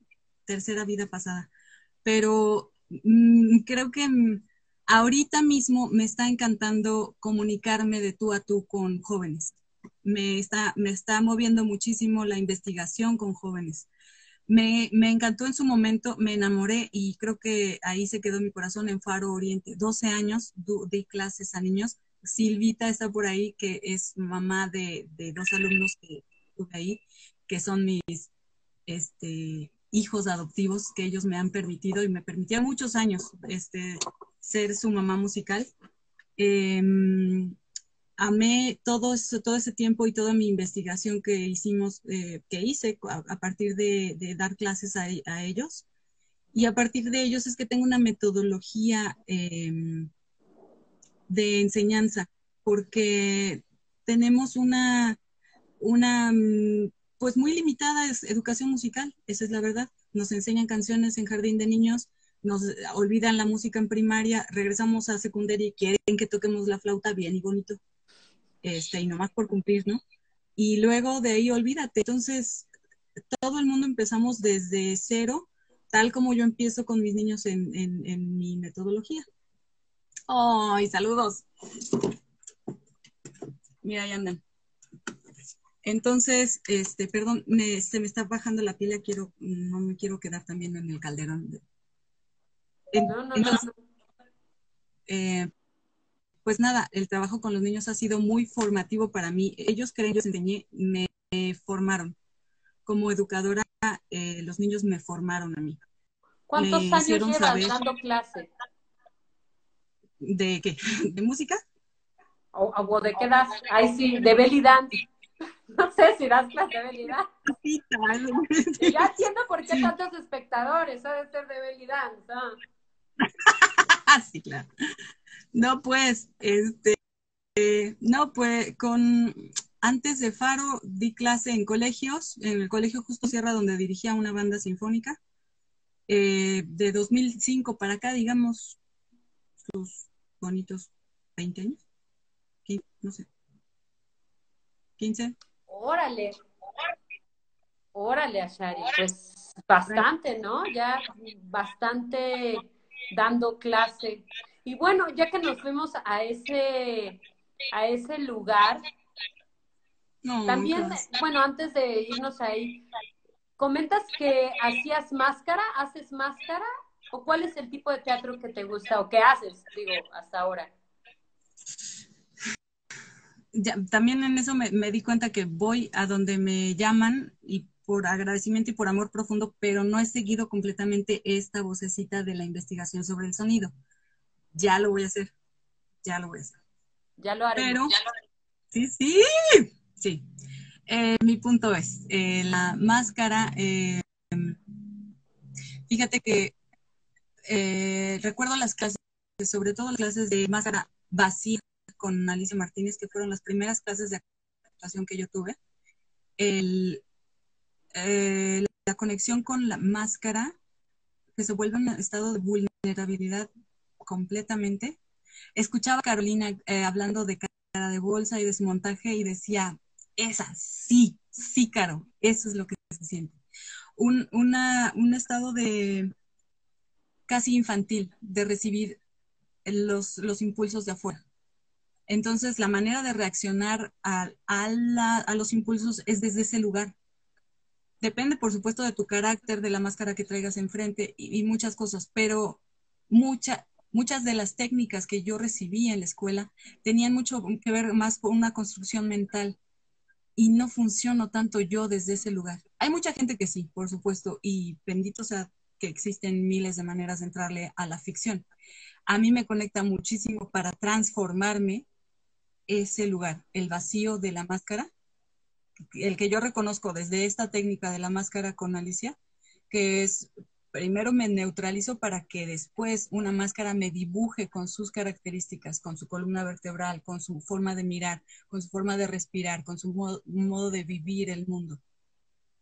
tercera vida pasada. Pero mm, creo que mm, ahorita mismo me está encantando comunicarme de tú a tú con jóvenes. Me está, me está moviendo muchísimo la investigación con jóvenes. Me, me, encantó en su momento, me enamoré y creo que ahí se quedó mi corazón en Faro Oriente. 12 años di clases a niños Silvita está por ahí, que es mamá de, dos alumnos que tuve ahí, que son mis este, hijos adoptivos que ellos me han permitido y me permitieron muchos años este, ser su mamá musical. Em, amé todo, todo ese tiempo y toda mi investigación que hicimos, eh, que hice a, partir de, dar clases a, ellos. Y a partir de ellos es que tengo una metodología em, de enseñanza, porque tenemos una, una, mm, pues muy limitada educación musical, esa es la verdad. Nos enseñan canciones en jardín de niños, nos olvidan la música en primaria, regresamos a secundaria y quieren que toquemos la flauta bien y bonito este, y nomás por cumplir, ¿no? Y luego de ahí olvídate. Entonces, todo el mundo empezamos desde cero, tal como yo empiezo con mis niños en, en, mi metodología. ¡Ay, saludos! Mira, ahí andan. Entonces, este, perdón, se me está bajando la pila, quiero, no me quiero quedar también en el calderón. no, no, no. Eh, pues nada, el trabajo con los niños ha sido muy formativo para mí. Ellos creen que yo les enseñé, me, formaron. Como educadora, eh, los niños me formaron a mí. ¿Cuántos años llevas dando clase? ¿De qué? ¿De música? ¿O, de qué das? Ay, sí, de belly No sé si das clase de belly Sí, ya entiendo por qué tantos espectadores, eso debe ser de belly dance. sí, claro. No, pues, este, no, pues, con, antes de Faro di clase en colegios, en el Colegio Justo Sierra, donde dirigía una banda sinfónica. Eh, de 2005 para acá, digamos, sus bonitos 20 años. No sé. 15. Órale. Órale, Ashari. Pues bastante, ¿no? Ya bastante dando clase. Y bueno, ya que nos fuimos a ese, a ese lugar, también, bueno, antes de irnos ahí, comentas que hacías máscara, haces máscara, o cuál es el tipo de teatro que te gusta o qué haces, digo, hasta ahora. también en eso me, me, di cuenta que voy a donde me llaman y por agradecimiento y por amor profundo, pero no he seguido completamente esta vocecita de la investigación sobre el sonido ya lo voy a hacer, ya lo voy a hacer. Ya lo haré. Pero, sí, sí, sí. Eh, mi punto es, eh, la máscara, eh, fíjate que recuerdo las clases, sobre todo las clases de máscara vacía con Alicia Martínez, que fueron las primeras clases de actuación que yo tuve. la conexión con la máscara, que se vuelve un estado de vulnerabilidad completamente. Escuchaba a Carolina eh, hablando de cara de bolsa y de su montaje y decía, esa, sí, sí, Caro, eso es lo que se siente. Un, un estado de casi infantil de recibir los, los impulsos de afuera. Entonces, la manera de reaccionar a, a, los impulsos es desde ese lugar. Depende, por supuesto, de tu carácter, de la máscara que traigas enfrente y, y muchas cosas, pero mucha, muchas de las técnicas que yo recibí en la escuela tenían mucho que ver más con una construcción mental y no funciono tanto yo desde ese lugar. Hay mucha gente que sí, por supuesto, y bendito sea que existen miles de maneras de entrarle a la ficción. A mí me conecta muchísimo para transformarme ese lugar, el vacío de la máscara, el que yo reconozco desde esta técnica de la máscara con Alicia, que es primero me neutralizo para que después una máscara me dibuje con sus características, con su columna vertebral, con su forma de mirar, con su forma de respirar, con su modo, de vivir el mundo.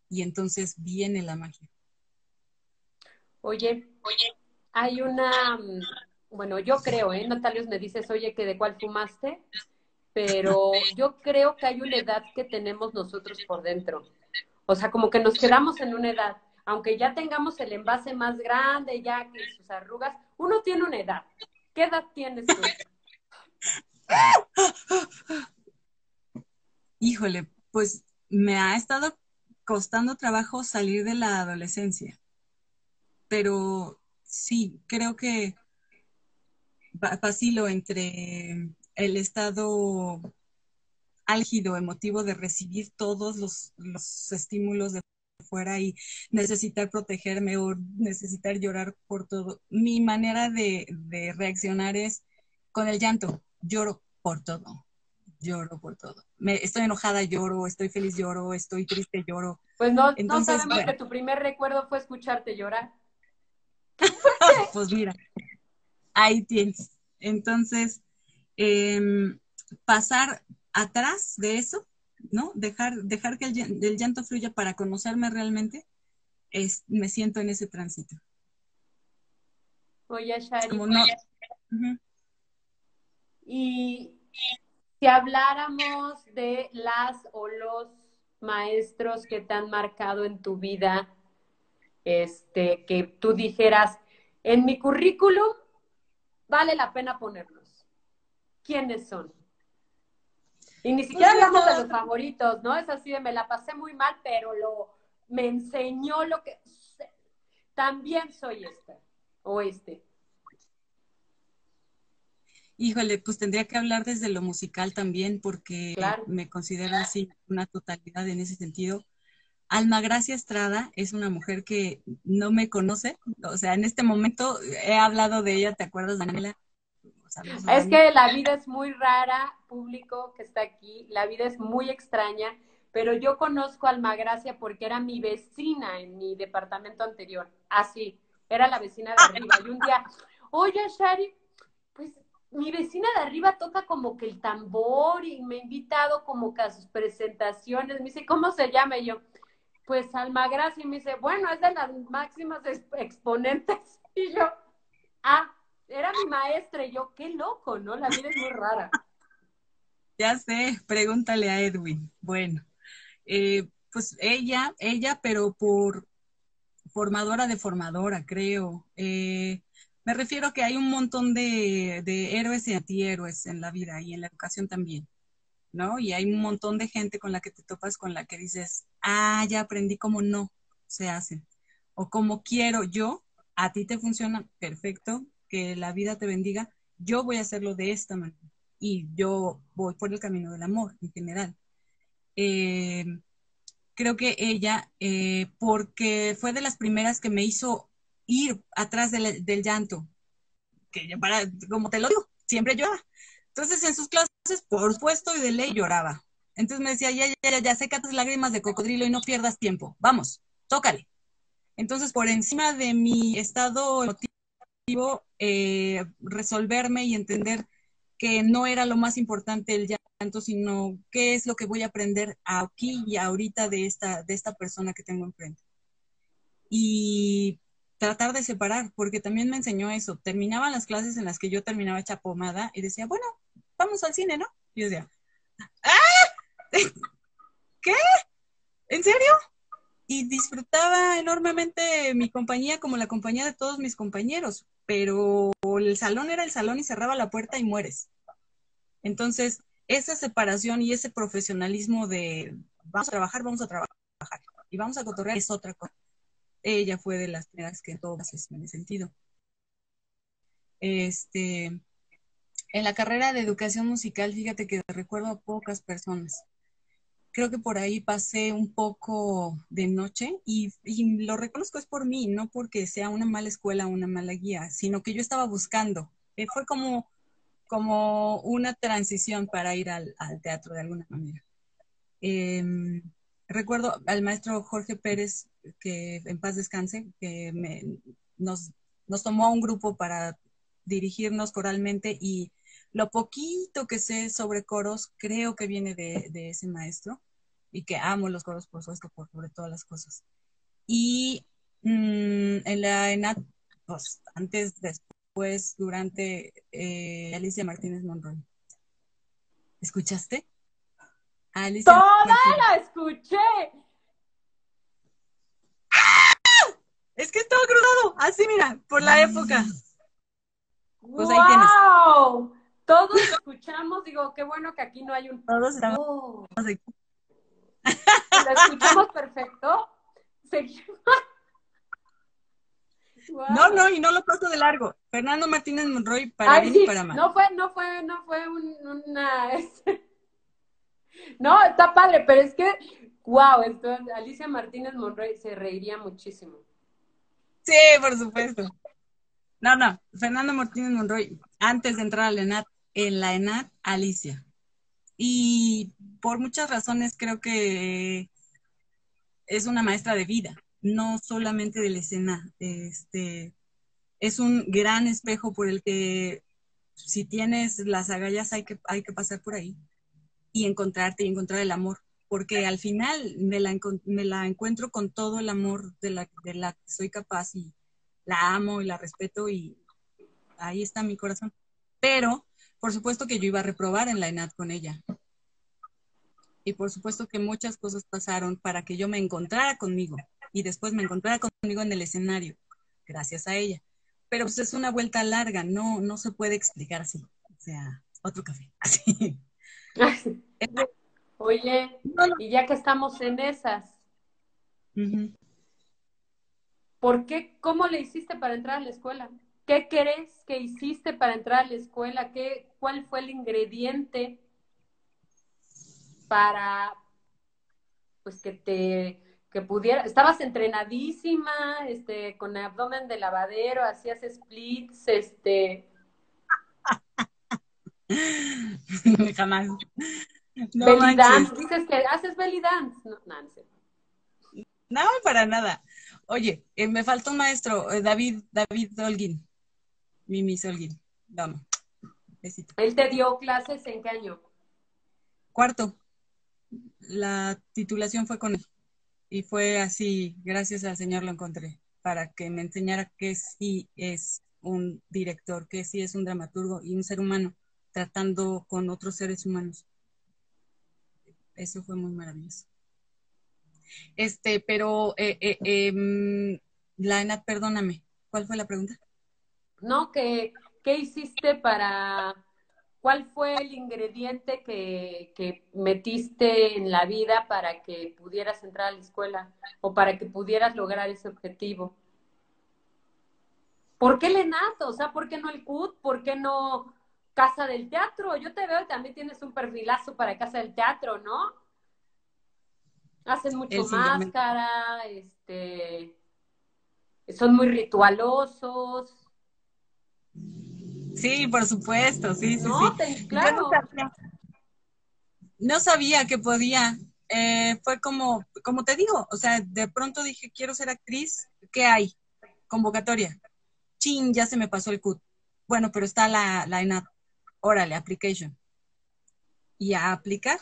Y entonces viene la magia. Oye, oye, hay una, mm, bueno, yo creo, ¿eh? Natalios me dices, oye, que de cuál fumaste, pero yo creo que hay una edad que tenemos nosotros por dentro. O sea, como que nos quedamos en una edad aunque ya tengamos el envase más grande, ya que sus arrugas, uno tiene una edad. ¿Qué edad tienes tú? Híjole, pues me ha estado costando trabajo salir de la adolescencia, pero sí, creo que vacilo entre el estado álgido, emotivo de recibir todos los, los estímulos de fuera y necesitar protegerme o necesitar llorar por todo. Mi manera de, reaccionar es con el llanto, lloro por todo. lloro por todo. Me, estoy enojada, lloro, estoy feliz, lloro, estoy triste, lloro. Pues no, no sabemos que tu primer recuerdo fue escucharte llorar. pues mira, ahí tienes. Entonces, em, pasar atrás de eso, ¿no? Dejar, dejar que el, llanto fluya para conocerme realmente, es, me siento en ese tránsito. Oye, Shari. Y si habláramos de las o los maestros que te han marcado en tu vida, este, que tú dijeras, en mi currículum vale la pena ponerlos. ¿Quiénes son? Y ni siquiera pues hablamos de los favoritos, ¿no? Es así de me la pasé muy mal, pero lo me enseñó lo que también soy este o este. Híjole, pues tendría que hablar desde lo musical también, porque me considero así una totalidad en ese sentido. Alma Gracia Estrada es una mujer que no me conoce, o sea, en este momento he hablado de ella, ¿te acuerdas, Daniela? Es que la vida es muy rara, público que está aquí, la vida es muy extraña, pero yo conozco a Almagracia porque era mi vecina en mi departamento anterior, así, era la vecina de arriba. Y un día, oye, Shari, pues mi vecina de arriba toca como que el tambor y me ha invitado como que a sus presentaciones. Me dice, ¿cómo se llama? Y yo, pues Almagracia. Y me dice, bueno, es de las máximas exponentes. Y yo, ah, era mi maestra. Y yo, qué loco, ¿no? La vida es muy rara. Ya sé, pregúntale a Edwin. Bueno, eh, pues ella, ella, pero por formadora de formadora, creo. Eh, me refiero a que hay un montón de, héroes y antihéroes en la vida y en la educación también, Y hay un montón de gente con la que te topas con la que dices, ah, ya aprendí cómo no se hacen. O como quiero yo, a ti te funciona perfecto, que la vida te bendiga, yo voy a hacerlo de esta manera. Y yo voy por el camino del amor en general. Eh, creo que ella, eh, porque fue de las primeras que me hizo ir atrás del, llanto, que para, como te lo digo, siempre llora. Entonces en sus clases, por supuesto y de ley lloraba. Entonces me decía, ya, ya, ya, ya, sécate lágrimas de cocodrilo y no pierdas tiempo. Vamos, tócale. Entonces, por encima de mi estado emotivo, eh, resolverme y entender que no era lo más importante el llanto, sino qué es lo que voy a aprender aquí y ahorita de esta, de esta persona que tengo enfrente. Y tratar de separar, porque también me enseñó eso. Terminaban las clases en las que yo terminaba hecha pomada y decía, bueno, vamos al cine, ¿no? Y yo decía, ¡ah! ¿Qué? ¿En serio? Y disfrutaba enormemente mi compañía como la compañía de todos mis compañeros, pero el salón era el salón y cerraba la puerta y mueres. Entonces, esa separación y ese profesionalismo de vamos a trabajar, vamos a trabajar y vamos a cotorrear es otra cosa ella fue de las primeras que todas en ese sentido. Este, en la carrera de educación musical, fíjate que recuerdo a pocas personas. Creo que por ahí pasé un poco de noche y, lo reconozco es por mí, no porque sea una mala escuela o una mala guía, sino que yo estaba buscando. Eh, fue como, como una transición para ir al, teatro de alguna manera. Em, recuerdo al maestro Jorge Pérez, que en paz descanse, que nos, nos tomó a un grupo para dirigirnos coralmente y lo poquito que sé sobre coros creo que viene de, ese maestro y que amo los coros por supuesto por sobre todas las cosas. Y mm, en la ENAT, pues antes, después, durante eh, Alicia Martínez Monroy. ¿Escuchaste? Alicia Toda la escuché. Es que estaba cruzado, así mira, por la época. Pues ahí tienes. Todos escuchamos, digo, qué bueno que aquí no hay un. Todos estamos. Oh. ¿La escuchamos perfecto? Seguimos. No, no, y no lo paso de largo. Fernando Martínez Monroy para Ay, y para mal. No fue, no fue, no fue una. Este, no, está padre, pero es que, wow, esto, Alicia Martínez Monroy se reiría muchísimo. Sí, por supuesto. No, no, Fernando Martínez Monroy, antes de entrar a la ENAT, en la ENAT, Alicia. y por muchas razones creo que es una maestra de vida, no solamente de la escena. Este, es un gran espejo por el que si tienes las agallas hay que, hay que pasar por ahí y encontrarte y encontrar el amor, porque al final me la, me la encuentro con todo el amor de la, de la que soy capaz y la amo y la respeto y ahí está mi corazón. Pero, por supuesto que yo iba a reprobar en la ENAD con ella. Y por supuesto que muchas cosas pasaron para que yo me encontrara conmigo y después me encontrara conmigo en el escenario, gracias a ella. Pero pues es una vuelta larga, no, no se puede explicar así. O sea, otro café. Así. Oye, y ya que estamos en esas, ¿por qué, cómo le hiciste para entrar a la escuela? ¿Qué crees que hiciste para entrar a la escuela? ¿Qué, ¿Cuál fue el ingrediente para pues que te que pudiera, estabas entrenadísima, este, con abdomen de lavadero, hacías splits, este. Jamás. No belly dance, dices que haces belly dance. No, no, para nada. Oye, eh, me faltó un maestro, eh, David, David Holguín. Mimi Holguín. Vamos. Besito. ¿Él te dio clases en qué año? Cuarto. La titulación fue con él. Y fue así, gracias al Señor lo encontré, para que me enseñara que sí es un director, que sí es un dramaturgo y un ser humano tratando con otros seres humanos. Eso fue muy maravilloso. Este, pero, eh, eh, eh, Laina, perdóname, ¿cuál fue la pregunta? No, que, ¿qué hiciste para ¿Cuál fue el ingrediente que, metiste en la vida para que pudieras entrar a la escuela o para que pudieras lograr ese objetivo? ¿Por qué el ENAT? O sea, ¿por qué no el CUT? ¿Por qué no Casa del Teatro? Yo te veo y también tienes un perfilazo para Casa del Teatro, ¿no? Hacen mucho máscara, este, son muy ritualosos. Sí, por supuesto, sí, sí, no, sí. Claro. No sabía, que podía. Eh, fue como, como te digo, o sea, de pronto dije, quiero ser actriz, ¿qué hay? Convocatoria. Chin, ya se me pasó el CUT. Bueno, pero está la, la ENAT. Órale, application. Y a aplicar.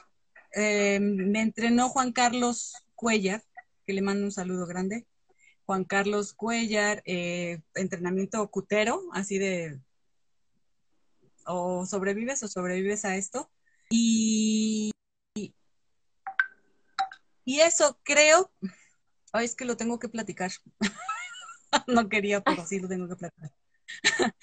Eh, me entrenó Juan Carlos Cuellar, que le mando un saludo grande. Juan Carlos Cuellar, eh, entrenamiento cutero, así de o sobrevives o sobrevives a esto. Y, y, eso creo, es que lo tengo que platicar. no quería, pero sí lo tengo que platicar.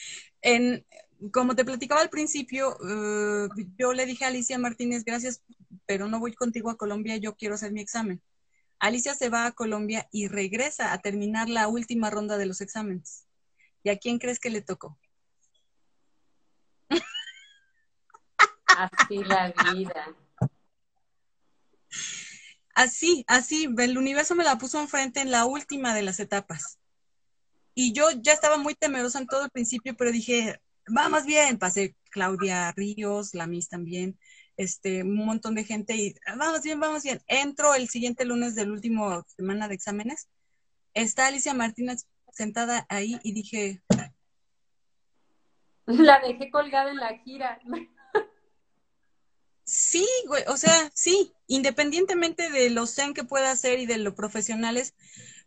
en, como te platicaba al principio, eh, yo le dije a Alicia Martínez, gracias, pero no voy contigo a Colombia, yo quiero hacer mi examen. Alicia se va a Colombia y regresa a terminar la última ronda de los exámenes. ¿Y a quién crees que le tocó? Así la vida. Así, así, el universo me la puso enfrente en la última de las etapas. Y yo ya estaba muy temerosa en todo el principio, pero dije, vamos bien, pasé Claudia Ríos, la Miss también, este, un montón de gente y vamos bien, vamos bien. Entro el siguiente lunes del último semana de exámenes. Está Alicia Martínez sentada ahí y dije... La dejé colgada en la gira. Sí, güey, o sea, sí, independientemente de lo zen que pueda hacer y de lo profesionales,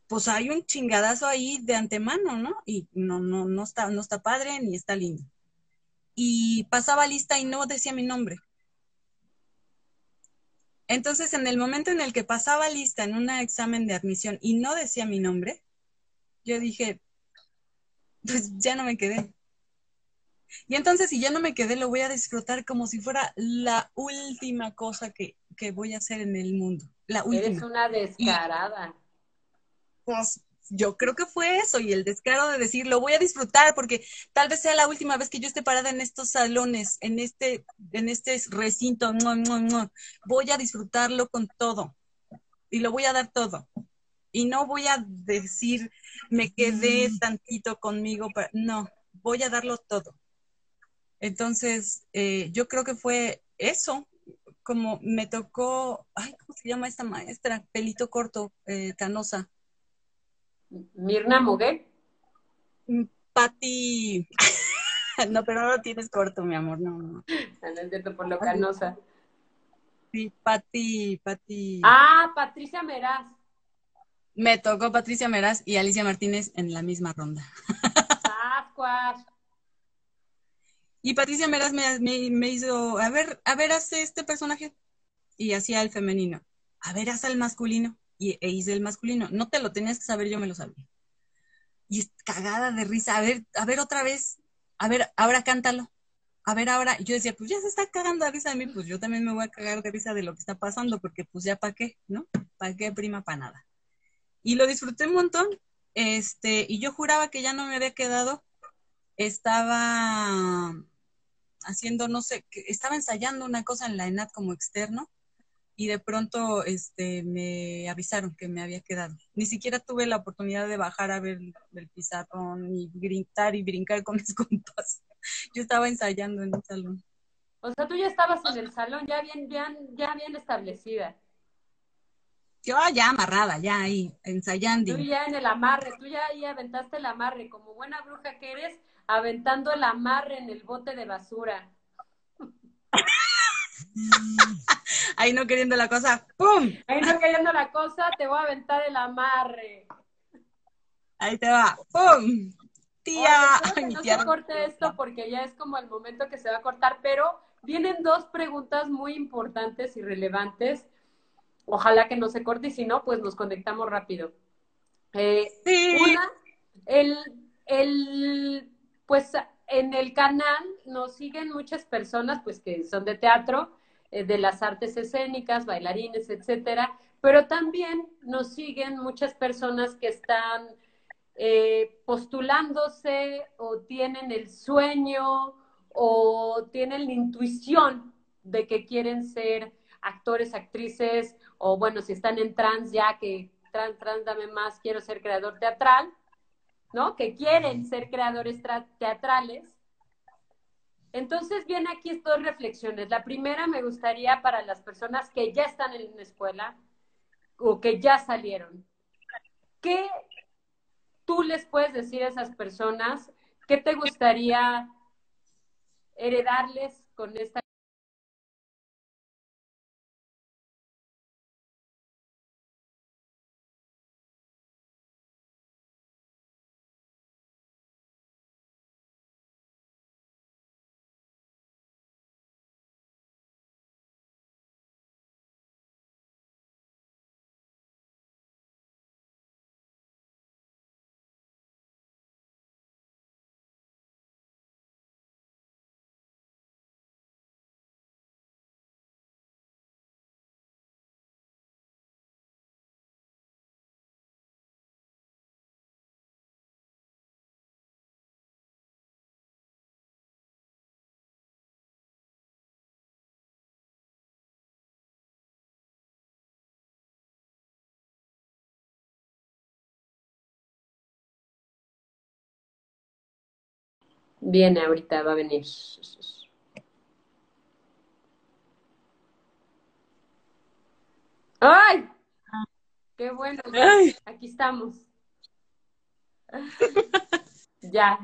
pues hay un chingadazo ahí de antemano, ¿no? Y no, no, no está, no está padre ni está lindo. Y pasaba lista y no decía mi nombre. Entonces, en el momento en el que pasaba lista en un examen de admisión y no decía mi nombre, yo dije, pues ya no me quedé. Y entonces, si ya no me quedé, lo voy a disfrutar como si fuera la última cosa que, voy a hacer en el mundo. La última. Eres una descarada. pues yo creo que fue eso y el descaro de decir, lo voy a disfrutar porque tal vez sea la última vez que yo esté parada en estos salones, en este, en este recinto. Voy a disfrutarlo con todo y lo voy a dar todo. Y no voy a decir, me quedé mm. tantito conmigo, no, voy a darlo todo. Entonces, eh, yo creo que fue eso, como me tocó, ay, ¿cómo se llama esta maestra? Pelito corto, eh, canosa. Mirna Muguet. Mm, Pati. no, pero no lo tienes corto, mi amor, no, no. Ah, no es cierto, por lo canosa. Sí, Pati, Pati. Ah, Patricia Meraz. Me tocó Patricia Meraz y Alicia Martínez en la misma ronda. Y Patricia Meraz me, me, hizo, a ver, a ver, hace este personaje. Y hacía el femenino. A ver, hace el masculino. Y e hice el masculino. No te lo tenías que saber, yo me lo sabía. Y cagada de risa. A ver, a ver otra vez. A ver, ahora cántalo. A ver, ahora. Yo decía, pues ya se está cagando de risa de mí, pues yo también me voy a cagar de risa de lo que está pasando, porque pues ya para qué, ¿no? ¿Para qué prima para nada? Y lo disfruté un montón. Este, y yo juraba que ya no me había quedado. Estaba haciendo, no sé, estaba ensayando una cosa en la ENAT como externo y de pronto este, me avisaron que me había quedado. Ni siquiera tuve la oportunidad de bajar a ver el pizarrón y gritar y brincar con mis compas. Yo estaba ensayando en el salón. O sea, tú ya estabas en el salón, ya bien, bien, ya bien establecida. Yo ya amarrada, ya ahí, ensayando. Tú ya en el amarre, tú ya ahí aventaste el amarre, como buena bruja que eres, aventando el amarre en el bote de basura. Ahí no queriendo la cosa, ¡pum! Ahí no queriendo la cosa, te voy a aventar el amarre. Ahí te va, ¡pum! Tía. no se corte esto porque ya es como el momento que se va a cortar, pero vienen dos preguntas muy importantes y relevantes. Ojalá que no se corte y si no, pues nos conectamos rápido. Eh, sí. Una, el, el pues en el canal nos siguen muchas personas, pues que son de teatro, eh, de las artes escénicas, bailarines, etcétera, pero también nos siguen muchas personas que están eh, postulándose o tienen el sueño o tienen la intuición de que quieren ser actores, actrices, o bueno, si están en trans ya que trans, trans, dame más, quiero ser creador teatral, ¿no? Que quieren ser creadores teatrales. Entonces viene aquí dos reflexiones. La primera me gustaría para las personas que ya están en una escuela o que ya salieron. ¿Qué tú les puedes decir a esas personas? ¿Qué te gustaría heredarles con esta Viene ahorita, va a venir. ¡Ay! ¡Qué bueno! Aquí estamos. ya,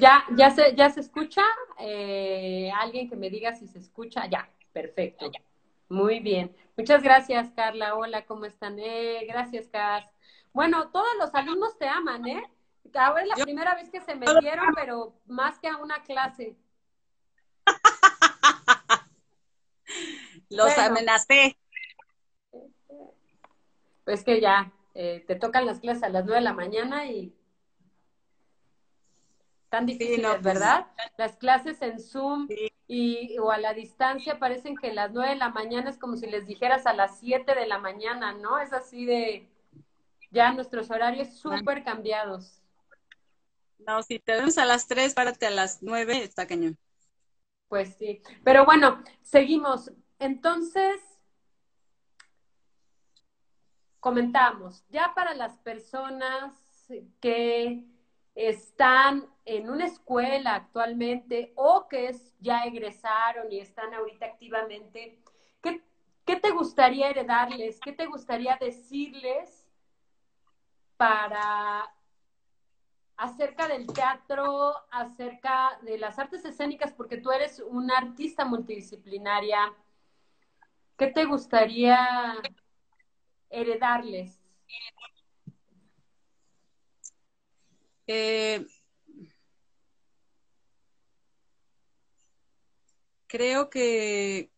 Ya, ya se, ya se escucha. Eh, alguien que me diga si se escucha. Ya, perfecto. Muy bien. Muchas gracias, Carla. Hola, ¿cómo están? Eh, gracias, Cas. Bueno, todos los alumnos te aman, ¿eh? Ahora es la primera vez que se metieron, pero más que a una clase. Los amenacé. Pues que ya, eh, te tocan las clases a las nueve de la mañana y tan difíciles, pues, ¿verdad? Las clases en Zoom y o a la distancia parecen que las nueve de la mañana es como si les dijeras a las siete de la mañana, ¿no? Es así de ya nuestros horarios súper cambiados. No, si te vemos a las 3, párate a las 9, está cañón. Pues sí. Pero bueno, seguimos. Entonces, comentamos, ya para las personas que están en una escuela actualmente o que ya egresaron y están ahorita activamente, ¿qué, ¿qué te gustaría heredarles? ¿Qué te gustaría decirles para acerca del teatro, acerca de las artes escénicas, porque tú eres una artista multidisciplinaria. ¿Qué te gustaría heredarles? Eh, creo que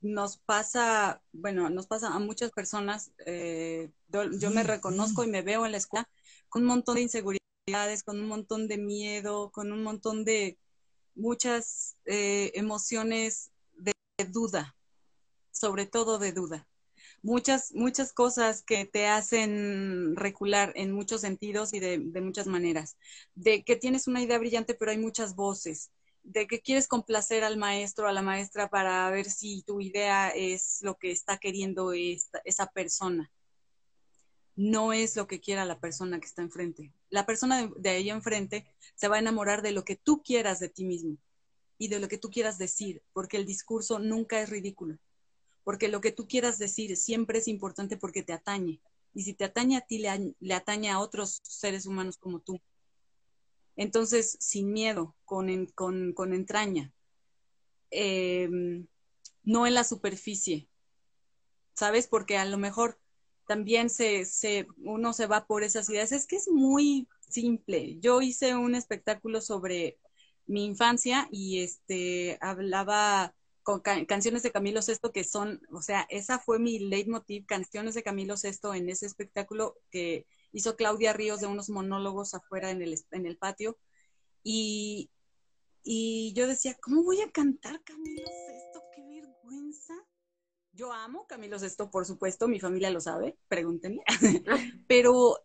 nos pasa, bueno, nos pasa a muchas personas, eh, yo, me reconozco y me veo en la escuela con un montón de inseguridades, con un montón de miedo, con un montón de muchas eh, emociones de, duda, sobre todo de duda. Muchas, muchas cosas que te hacen recular en muchos sentidos y de, de muchas maneras. De que tienes una idea brillante, pero hay muchas voces de que quieres complacer al maestro, a la maestra para ver si tu idea es lo que está queriendo esa persona. No es lo que quiera la persona que está enfrente. La persona de, ahí enfrente se va a enamorar de lo que tú quieras de ti mismo y de lo que tú quieras decir, porque el discurso nunca es ridículo, porque lo que tú quieras decir siempre es importante porque te atañe. Y si te atañe a ti, le atañe a otros seres humanos como tú. Entonces, sin miedo, con, entraña, em, no en la superficie, ¿sabes? Porque a lo mejor también se, se, uno se va por esas ideas. Es que es muy simple. Yo hice un espectáculo sobre mi infancia y este hablaba con canciones de Camilo Sesto que son, o sea, esa fue mi leitmotiv, canciones de Camilo Sesto en ese espectáculo que hizo Claudia Ríos de unos monólogos afuera en el, en el patio. Y, y yo decía, ¿cómo voy a cantar Camilo Sesto? ¡Qué vergüenza! Yo amo Camilo Sesto, por supuesto, mi familia lo sabe, pregúntenme. Pero,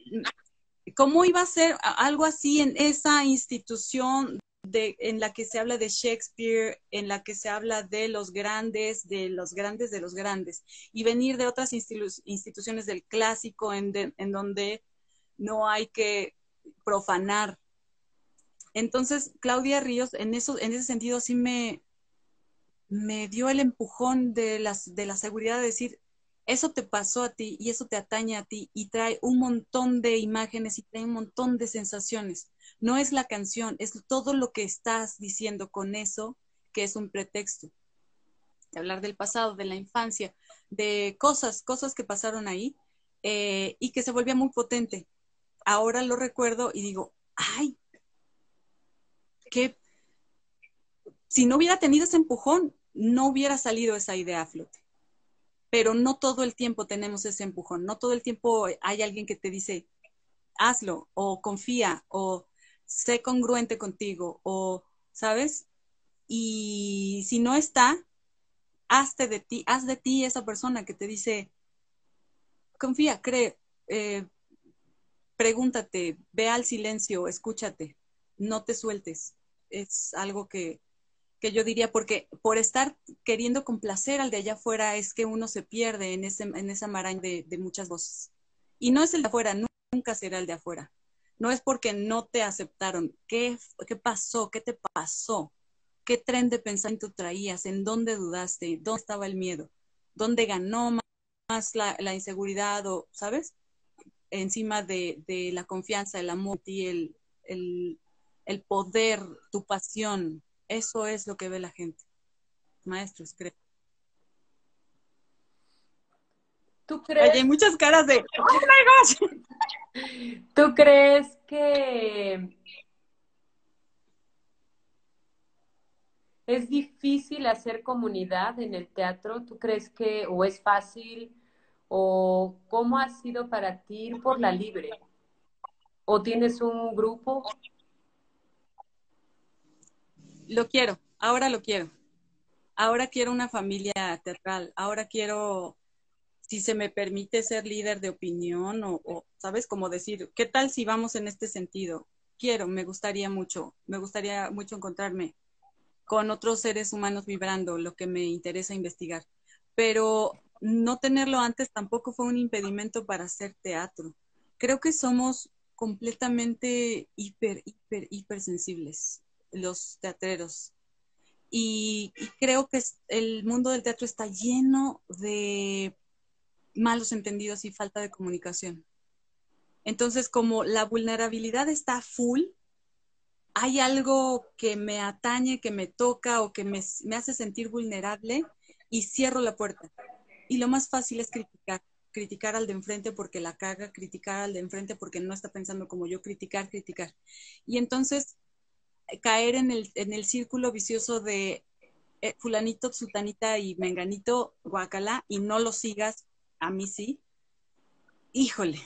¿cómo iba a ser algo así en esa institución de, en la que se habla de Shakespeare, en la que se habla de los grandes, de los grandes de los grandes, y venir de otras instituciones del clásico en, en donde no hay que profanar. Entonces, Claudia Ríos, en, eso, en ese sentido, sí me, me dio el empujón de, las, de la seguridad de decir, eso te pasó a ti y eso te atañe a ti y trae un montón de imágenes y trae un montón de sensaciones. No es la canción, es todo lo que estás diciendo con eso que es un pretexto. Hablar del pasado, de la infancia, de cosas, cosas que pasaron ahí eh, y que se volvía muy potente ahora lo recuerdo y digo, ay, que si no hubiera tenido ese empujón, no hubiera salido esa idea a flote. Pero no todo el tiempo tenemos ese empujón, no todo el tiempo hay alguien que te dice, hazlo, o confía, o sé congruente contigo, o, ¿sabes? Y si no está, hazte de ti, haz de ti esa persona que te dice, confía, cree, eh, pregúntate, ve al silencio, escúchate, no te sueltes. Es algo que, yo diría, porque por estar queriendo complacer al de allá afuera es que uno se pierde en, ese, en esa maraña de, de muchas voces. Y no es el de afuera, nunca será el de afuera. No es porque no te aceptaron. ¿Qué, qué pasó? ¿Qué te pasó? ¿Qué tren de pensamiento traías? ¿En dónde dudaste? ¿Dónde estaba el miedo? ¿Dónde ganó más la, la inseguridad? O, ¿Sabes? encima de, la confianza, el amor y el, el, poder, tu pasión. Eso es lo que ve la gente. Maestros, creo. ¿Tú crees? hay muchas caras de ¡Oh my gosh! ¿Tú crees que es difícil hacer comunidad en el teatro? ¿Tú crees que o es fácil? ¿O cómo ha sido para ti ir por la libre? ¿O tienes un grupo? Lo quiero, ahora lo quiero. Ahora quiero una familia teatral, ahora quiero, si se me permite ser líder de opinión o, ¿sabes? Como decir, ¿qué tal si vamos en este sentido? Quiero, me gustaría mucho, me gustaría mucho encontrarme con otros seres humanos vibrando, lo que me interesa investigar. Pero no tenerlo antes tampoco fue un impedimento para hacer teatro. Creo que somos completamente hiper, hiper, hipersensibles los teatreros. Y, creo que el mundo del teatro está lleno de malos entendidos y falta de comunicación. Entonces, como la vulnerabilidad está full, hay algo que me atañe, que me toca o que me, me hace sentir vulnerable y cierro la puerta. Y lo más fácil es criticar criticar al de enfrente porque la caga, criticar al de enfrente porque no está pensando como yo, criticar, criticar. Y entonces caer en el, en el círculo vicioso de eh, fulanito, sutanita y menganito, guacala, y no lo sigas, a mí sí. Híjole,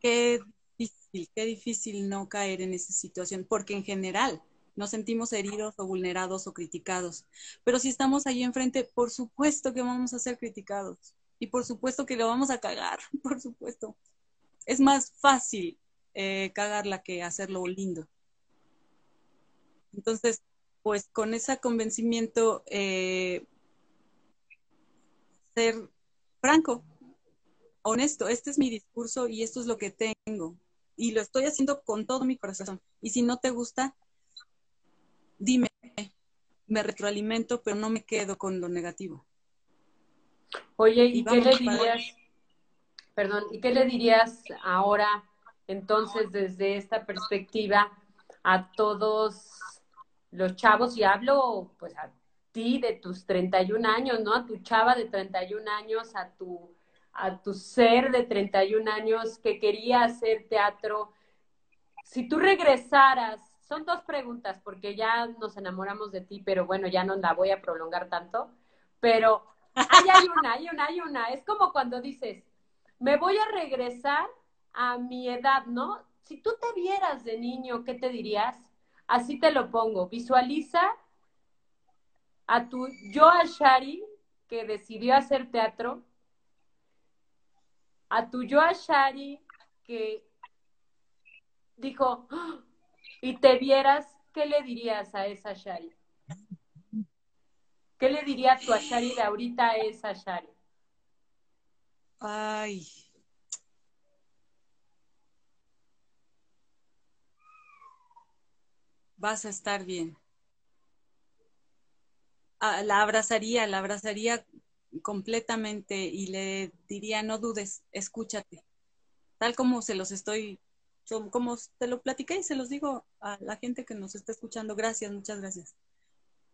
qué difícil, qué difícil no caer en esa situación, porque en general nos sentimos heridos o vulnerados o criticados. Pero si estamos ahí enfrente, por supuesto que vamos a ser criticados y por supuesto que lo vamos a cagar, por supuesto. Es más fácil eh, cagarla que hacerlo lindo. Entonces, pues con ese convencimiento, eh, ser franco, honesto, este es mi discurso y esto es lo que tengo. Y lo estoy haciendo con todo mi corazón. Y si no te gusta, dime, me retroalimento, pero no me quedo con lo negativo. Oye, ¿y, qué le dirías? Perdón, ¿y qué le dirías ahora, entonces, desde esta perspectiva, a todos los chavos? Y hablo, pues, a ti de tus 31 años, ¿no? A tu chava de 31 años, a tu, a tu ser de 31 años que quería hacer teatro. Si tú regresaras, son dos preguntas, porque ya nos enamoramos de ti, pero bueno, ya no la voy a prolongar tanto. Pero hay una, hay una, hay una. Es como cuando dices, me voy a regresar a mi edad, ¿no? Si tú te vieras de niño, ¿qué te dirías? Así te lo pongo. Visualiza a tu yo Shari que decidió hacer teatro, a tu yo Shari que dijo, ¡Ah! y te vieras, ¿qué le dirías a esa Shari? ¿Qué le diría tu Ashari de ahorita a esa Ashari? Ay. Vas a estar bien. Ah, la abrazaría, la abrazaría completamente y le diría, no dudes, escúchate. Tal como se los estoy, como te lo platiqué y se los digo a la gente que nos está escuchando. Gracias, muchas gracias.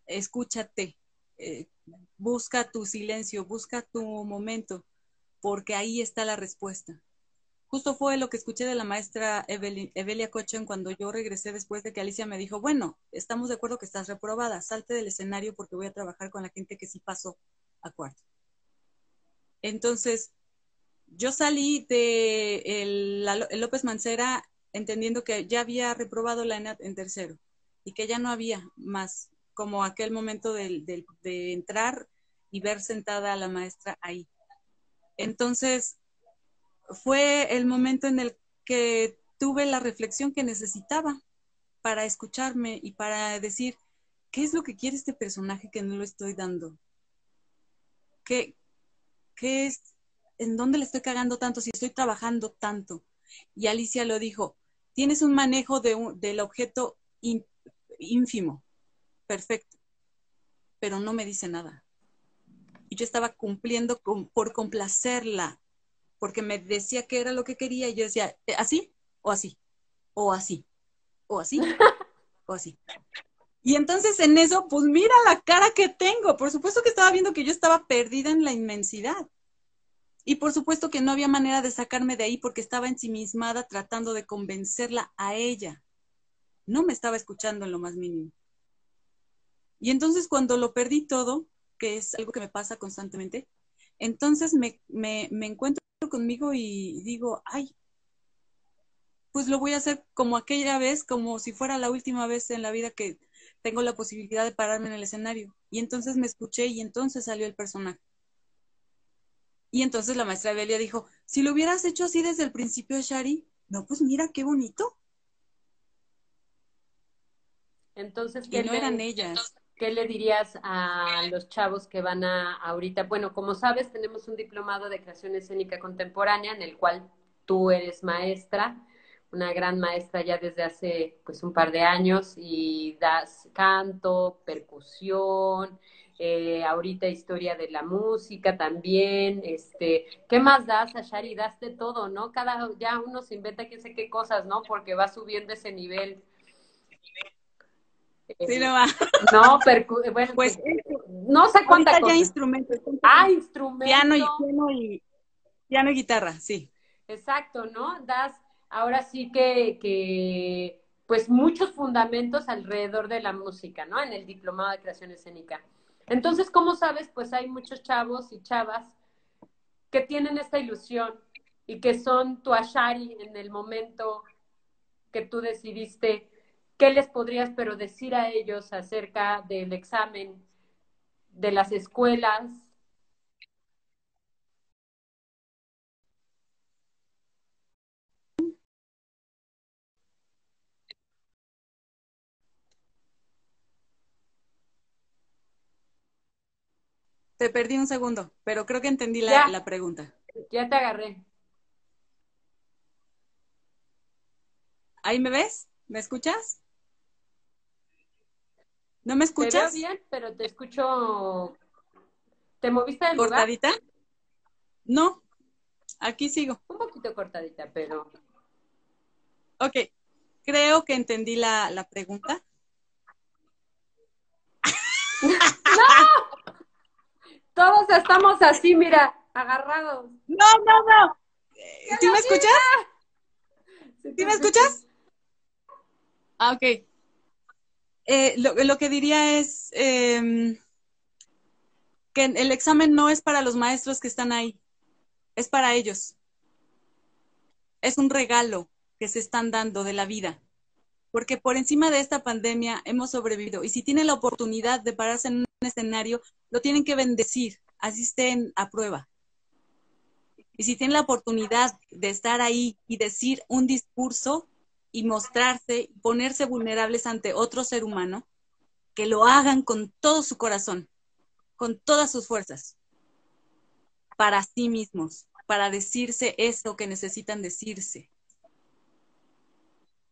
Escúchate, eh, busca tu silencio, busca tu momento, porque ahí está la respuesta. Justo fue lo que escuché de la maestra Evelia Cochen cuando yo regresé después de que Alicia me dijo, bueno, estamos de acuerdo que estás reprobada, salte del escenario porque voy a trabajar con la gente que sí pasó a cuarto. Entonces, yo salí de el, López Mancera entendiendo que ya había reprobado la ENAT en tercero y que ya no había más como aquel momento de, de entrar y ver sentada a la maestra ahí. Entonces, fue el momento en el que tuve la reflexión que necesitaba para escucharme y para decir, ¿qué es lo que quiere este personaje que no lo estoy dando? ¿Qué, qué es, en dónde le estoy cagando tanto si estoy trabajando tanto? Y Alicia lo dijo, tienes un manejo de del objeto ínfimo perfecto, pero no me dice nada. Y yo estaba cumpliendo por complacerla, porque me decía que era lo que quería y yo decía, eh, ¿así o así? O así, o así, o así. Y entonces en eso, pues mira la cara que tengo. Por supuesto que estaba viendo que yo estaba perdida en la inmensidad. Y por supuesto que no había manera de sacarme de ahí porque estaba ensimismada tratando de convencerla a ella. No me estaba escuchando en lo más mínimo. Y entonces cuando lo perdí todo, que es algo que me pasa constantemente, entonces me, me, me encuentro conmigo y digo, ay, pues lo voy a hacer como aquella vez, como si fuera la última vez en la vida que tengo la posibilidad de pararme en el escenario. Y entonces me escuché y entonces salió el personaje. Y entonces la maestra Belia dijo, si lo hubieras hecho así desde el principio, Shari, no, pues mira qué bonito. Entonces, que no eran ellas. ¿Qué le dirías a los chavos que van a ahorita? Bueno, como sabes, tenemos un diplomado de creación escénica contemporánea en el cual tú eres maestra. una gran maestra ya desde hace pues un par de años y das canto, percusión, eh, ahorita historia de la música también, este, ¿qué más das, Ashari? Das de todo, ¿no? Cada, ya uno se inventa quién sé qué cosas, ¿no? Porque va subiendo ese nivel. Sí, no va. No, percu bueno, pues, no sé cuántas ya instrumentos. Ah, instrumentos. Piano y, piano y, piano y guitarra, sí. Exacto, ¿no? Das ahora sí que, que, pues muchos fundamentos alrededor de la música, ¿no? En el diplomado de creación escénica. Entonces, ¿cómo sabes? Pues hay muchos chavos y chavas que tienen esta ilusión y que son tu ashari en el momento que tú decidiste qué les podrías pero decir a ellos acerca del examen de las escuelas Te perdí un segundo, pero creo que entendí la, pregunta. Ya te agarré. ¿Ahí me ves? ¿Me escuchas? ¿No me escuchas? Te bien, pero te escucho. ¿Te moviste del ¿Cortadita? No, aquí sigo. Un poquito cortadita, pero. Ok, creo que entendí la, la pregunta. ¡No! Todos estamos así, mira, agarrados. No, no, no. ¿Sí me escuchas? ¿Sí me escuchas? Ah, ok. Eh, lo, que diría es em, que el examen no es para los maestros que están ahí, es para ellos. Es un regalo que se están dando de la vida, porque por encima de esta pandemia hemos sobrevivido y si tienen la oportunidad de pararse en un escenario, lo tienen que bendecir, así estén a prueba. Y si tienen la oportunidad de estar ahí y decir un discurso y mostrarse, ponerse vulnerables ante otro ser humano, que lo hagan con todo su corazón, con todas sus fuerzas, para sí mismos, para decirse eso que necesitan decirse.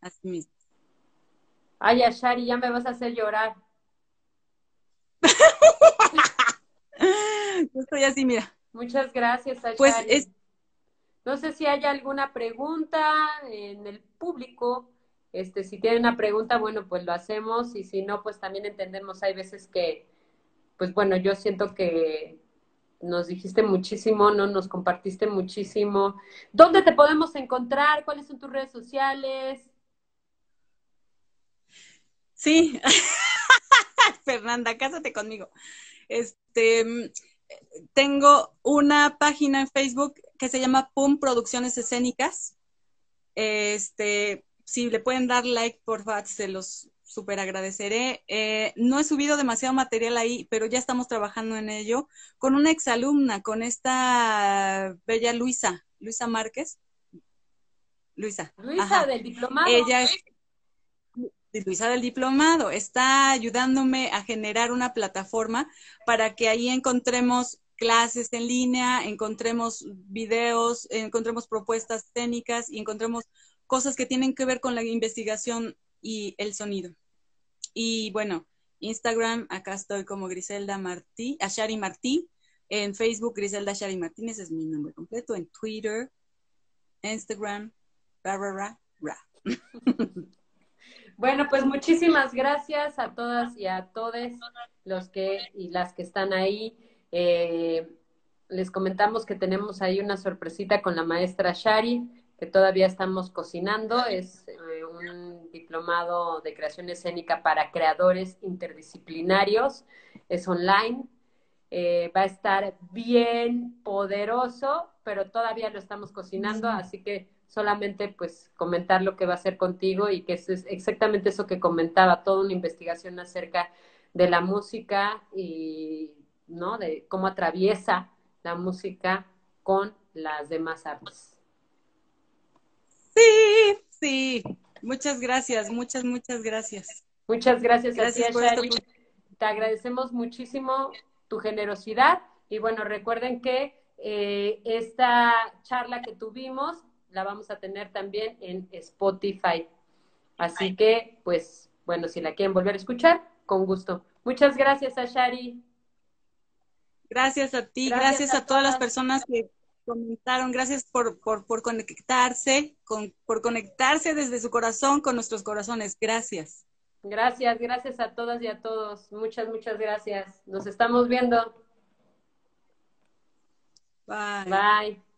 A sí mismos. Ay, Ashari, ya me vas a hacer llorar. estoy así, mira. Muchas gracias, Ashari. Pues es... No sé si hay alguna pregunta en el público. Este, si tienen una pregunta, bueno, pues lo hacemos. Y si no, pues también entendemos. Hay veces que, pues bueno, yo siento que nos dijiste muchísimo, ¿no? Nos compartiste muchísimo. ¿Dónde te podemos encontrar? ¿Cuáles son tus redes sociales? Sí. Fernanda, cásate conmigo. Este, tengo una página en Facebook que se llama PUM Producciones Escénicas. Este, si le pueden dar like, por favor, se los súper agradeceré. Eh, no he subido demasiado material ahí, pero ya estamos trabajando en ello con una exalumna, con esta bella Luisa, Luisa Márquez. Luisa. Luisa del diplomado. Ella es Luisa del Diplomado. Está ayudándome a generar una plataforma para que ahí encontremos clases en línea, encontremos videos, encontremos propuestas técnicas y encontremos cosas que tienen que ver con la investigación y el sonido. Y bueno, Instagram, acá estoy como Griselda Martí, Ashari Martí. En Facebook, Griselda Ashari Martínez es mi nombre completo. En Twitter, Instagram, ra, ra, ra. Bueno, pues muchísimas gracias a todas y a todos los que y las que están ahí. Eh, les comentamos que tenemos ahí una sorpresita con la maestra Shari, que todavía estamos cocinando. Es eh, un diplomado de creación escénica para creadores interdisciplinarios. Es online. Eh, va a estar bien poderoso, pero todavía lo estamos cocinando, así que solamente pues comentar lo que va a hacer contigo y que es exactamente eso que comentaba, toda una investigación acerca de la música y, ¿no? De cómo atraviesa la música con las demás artes. Sí, sí. Muchas gracias, muchas, muchas gracias. Muchas gracias, gracias a ti, Te agradecemos muchísimo tu generosidad y bueno, recuerden que eh, esta charla que tuvimos la vamos a tener también en Spotify. Así que, pues, bueno, si la quieren volver a escuchar, con gusto. Muchas gracias, Ashari. Gracias a ti, gracias, a, todas las personas que comentaron, gracias por, por, por conectarse, con, por conectarse desde su corazón con nuestros corazones. Gracias. Gracias, gracias a todas y a todos. Muchas, muchas gracias. Nos estamos viendo. Bye. Bye.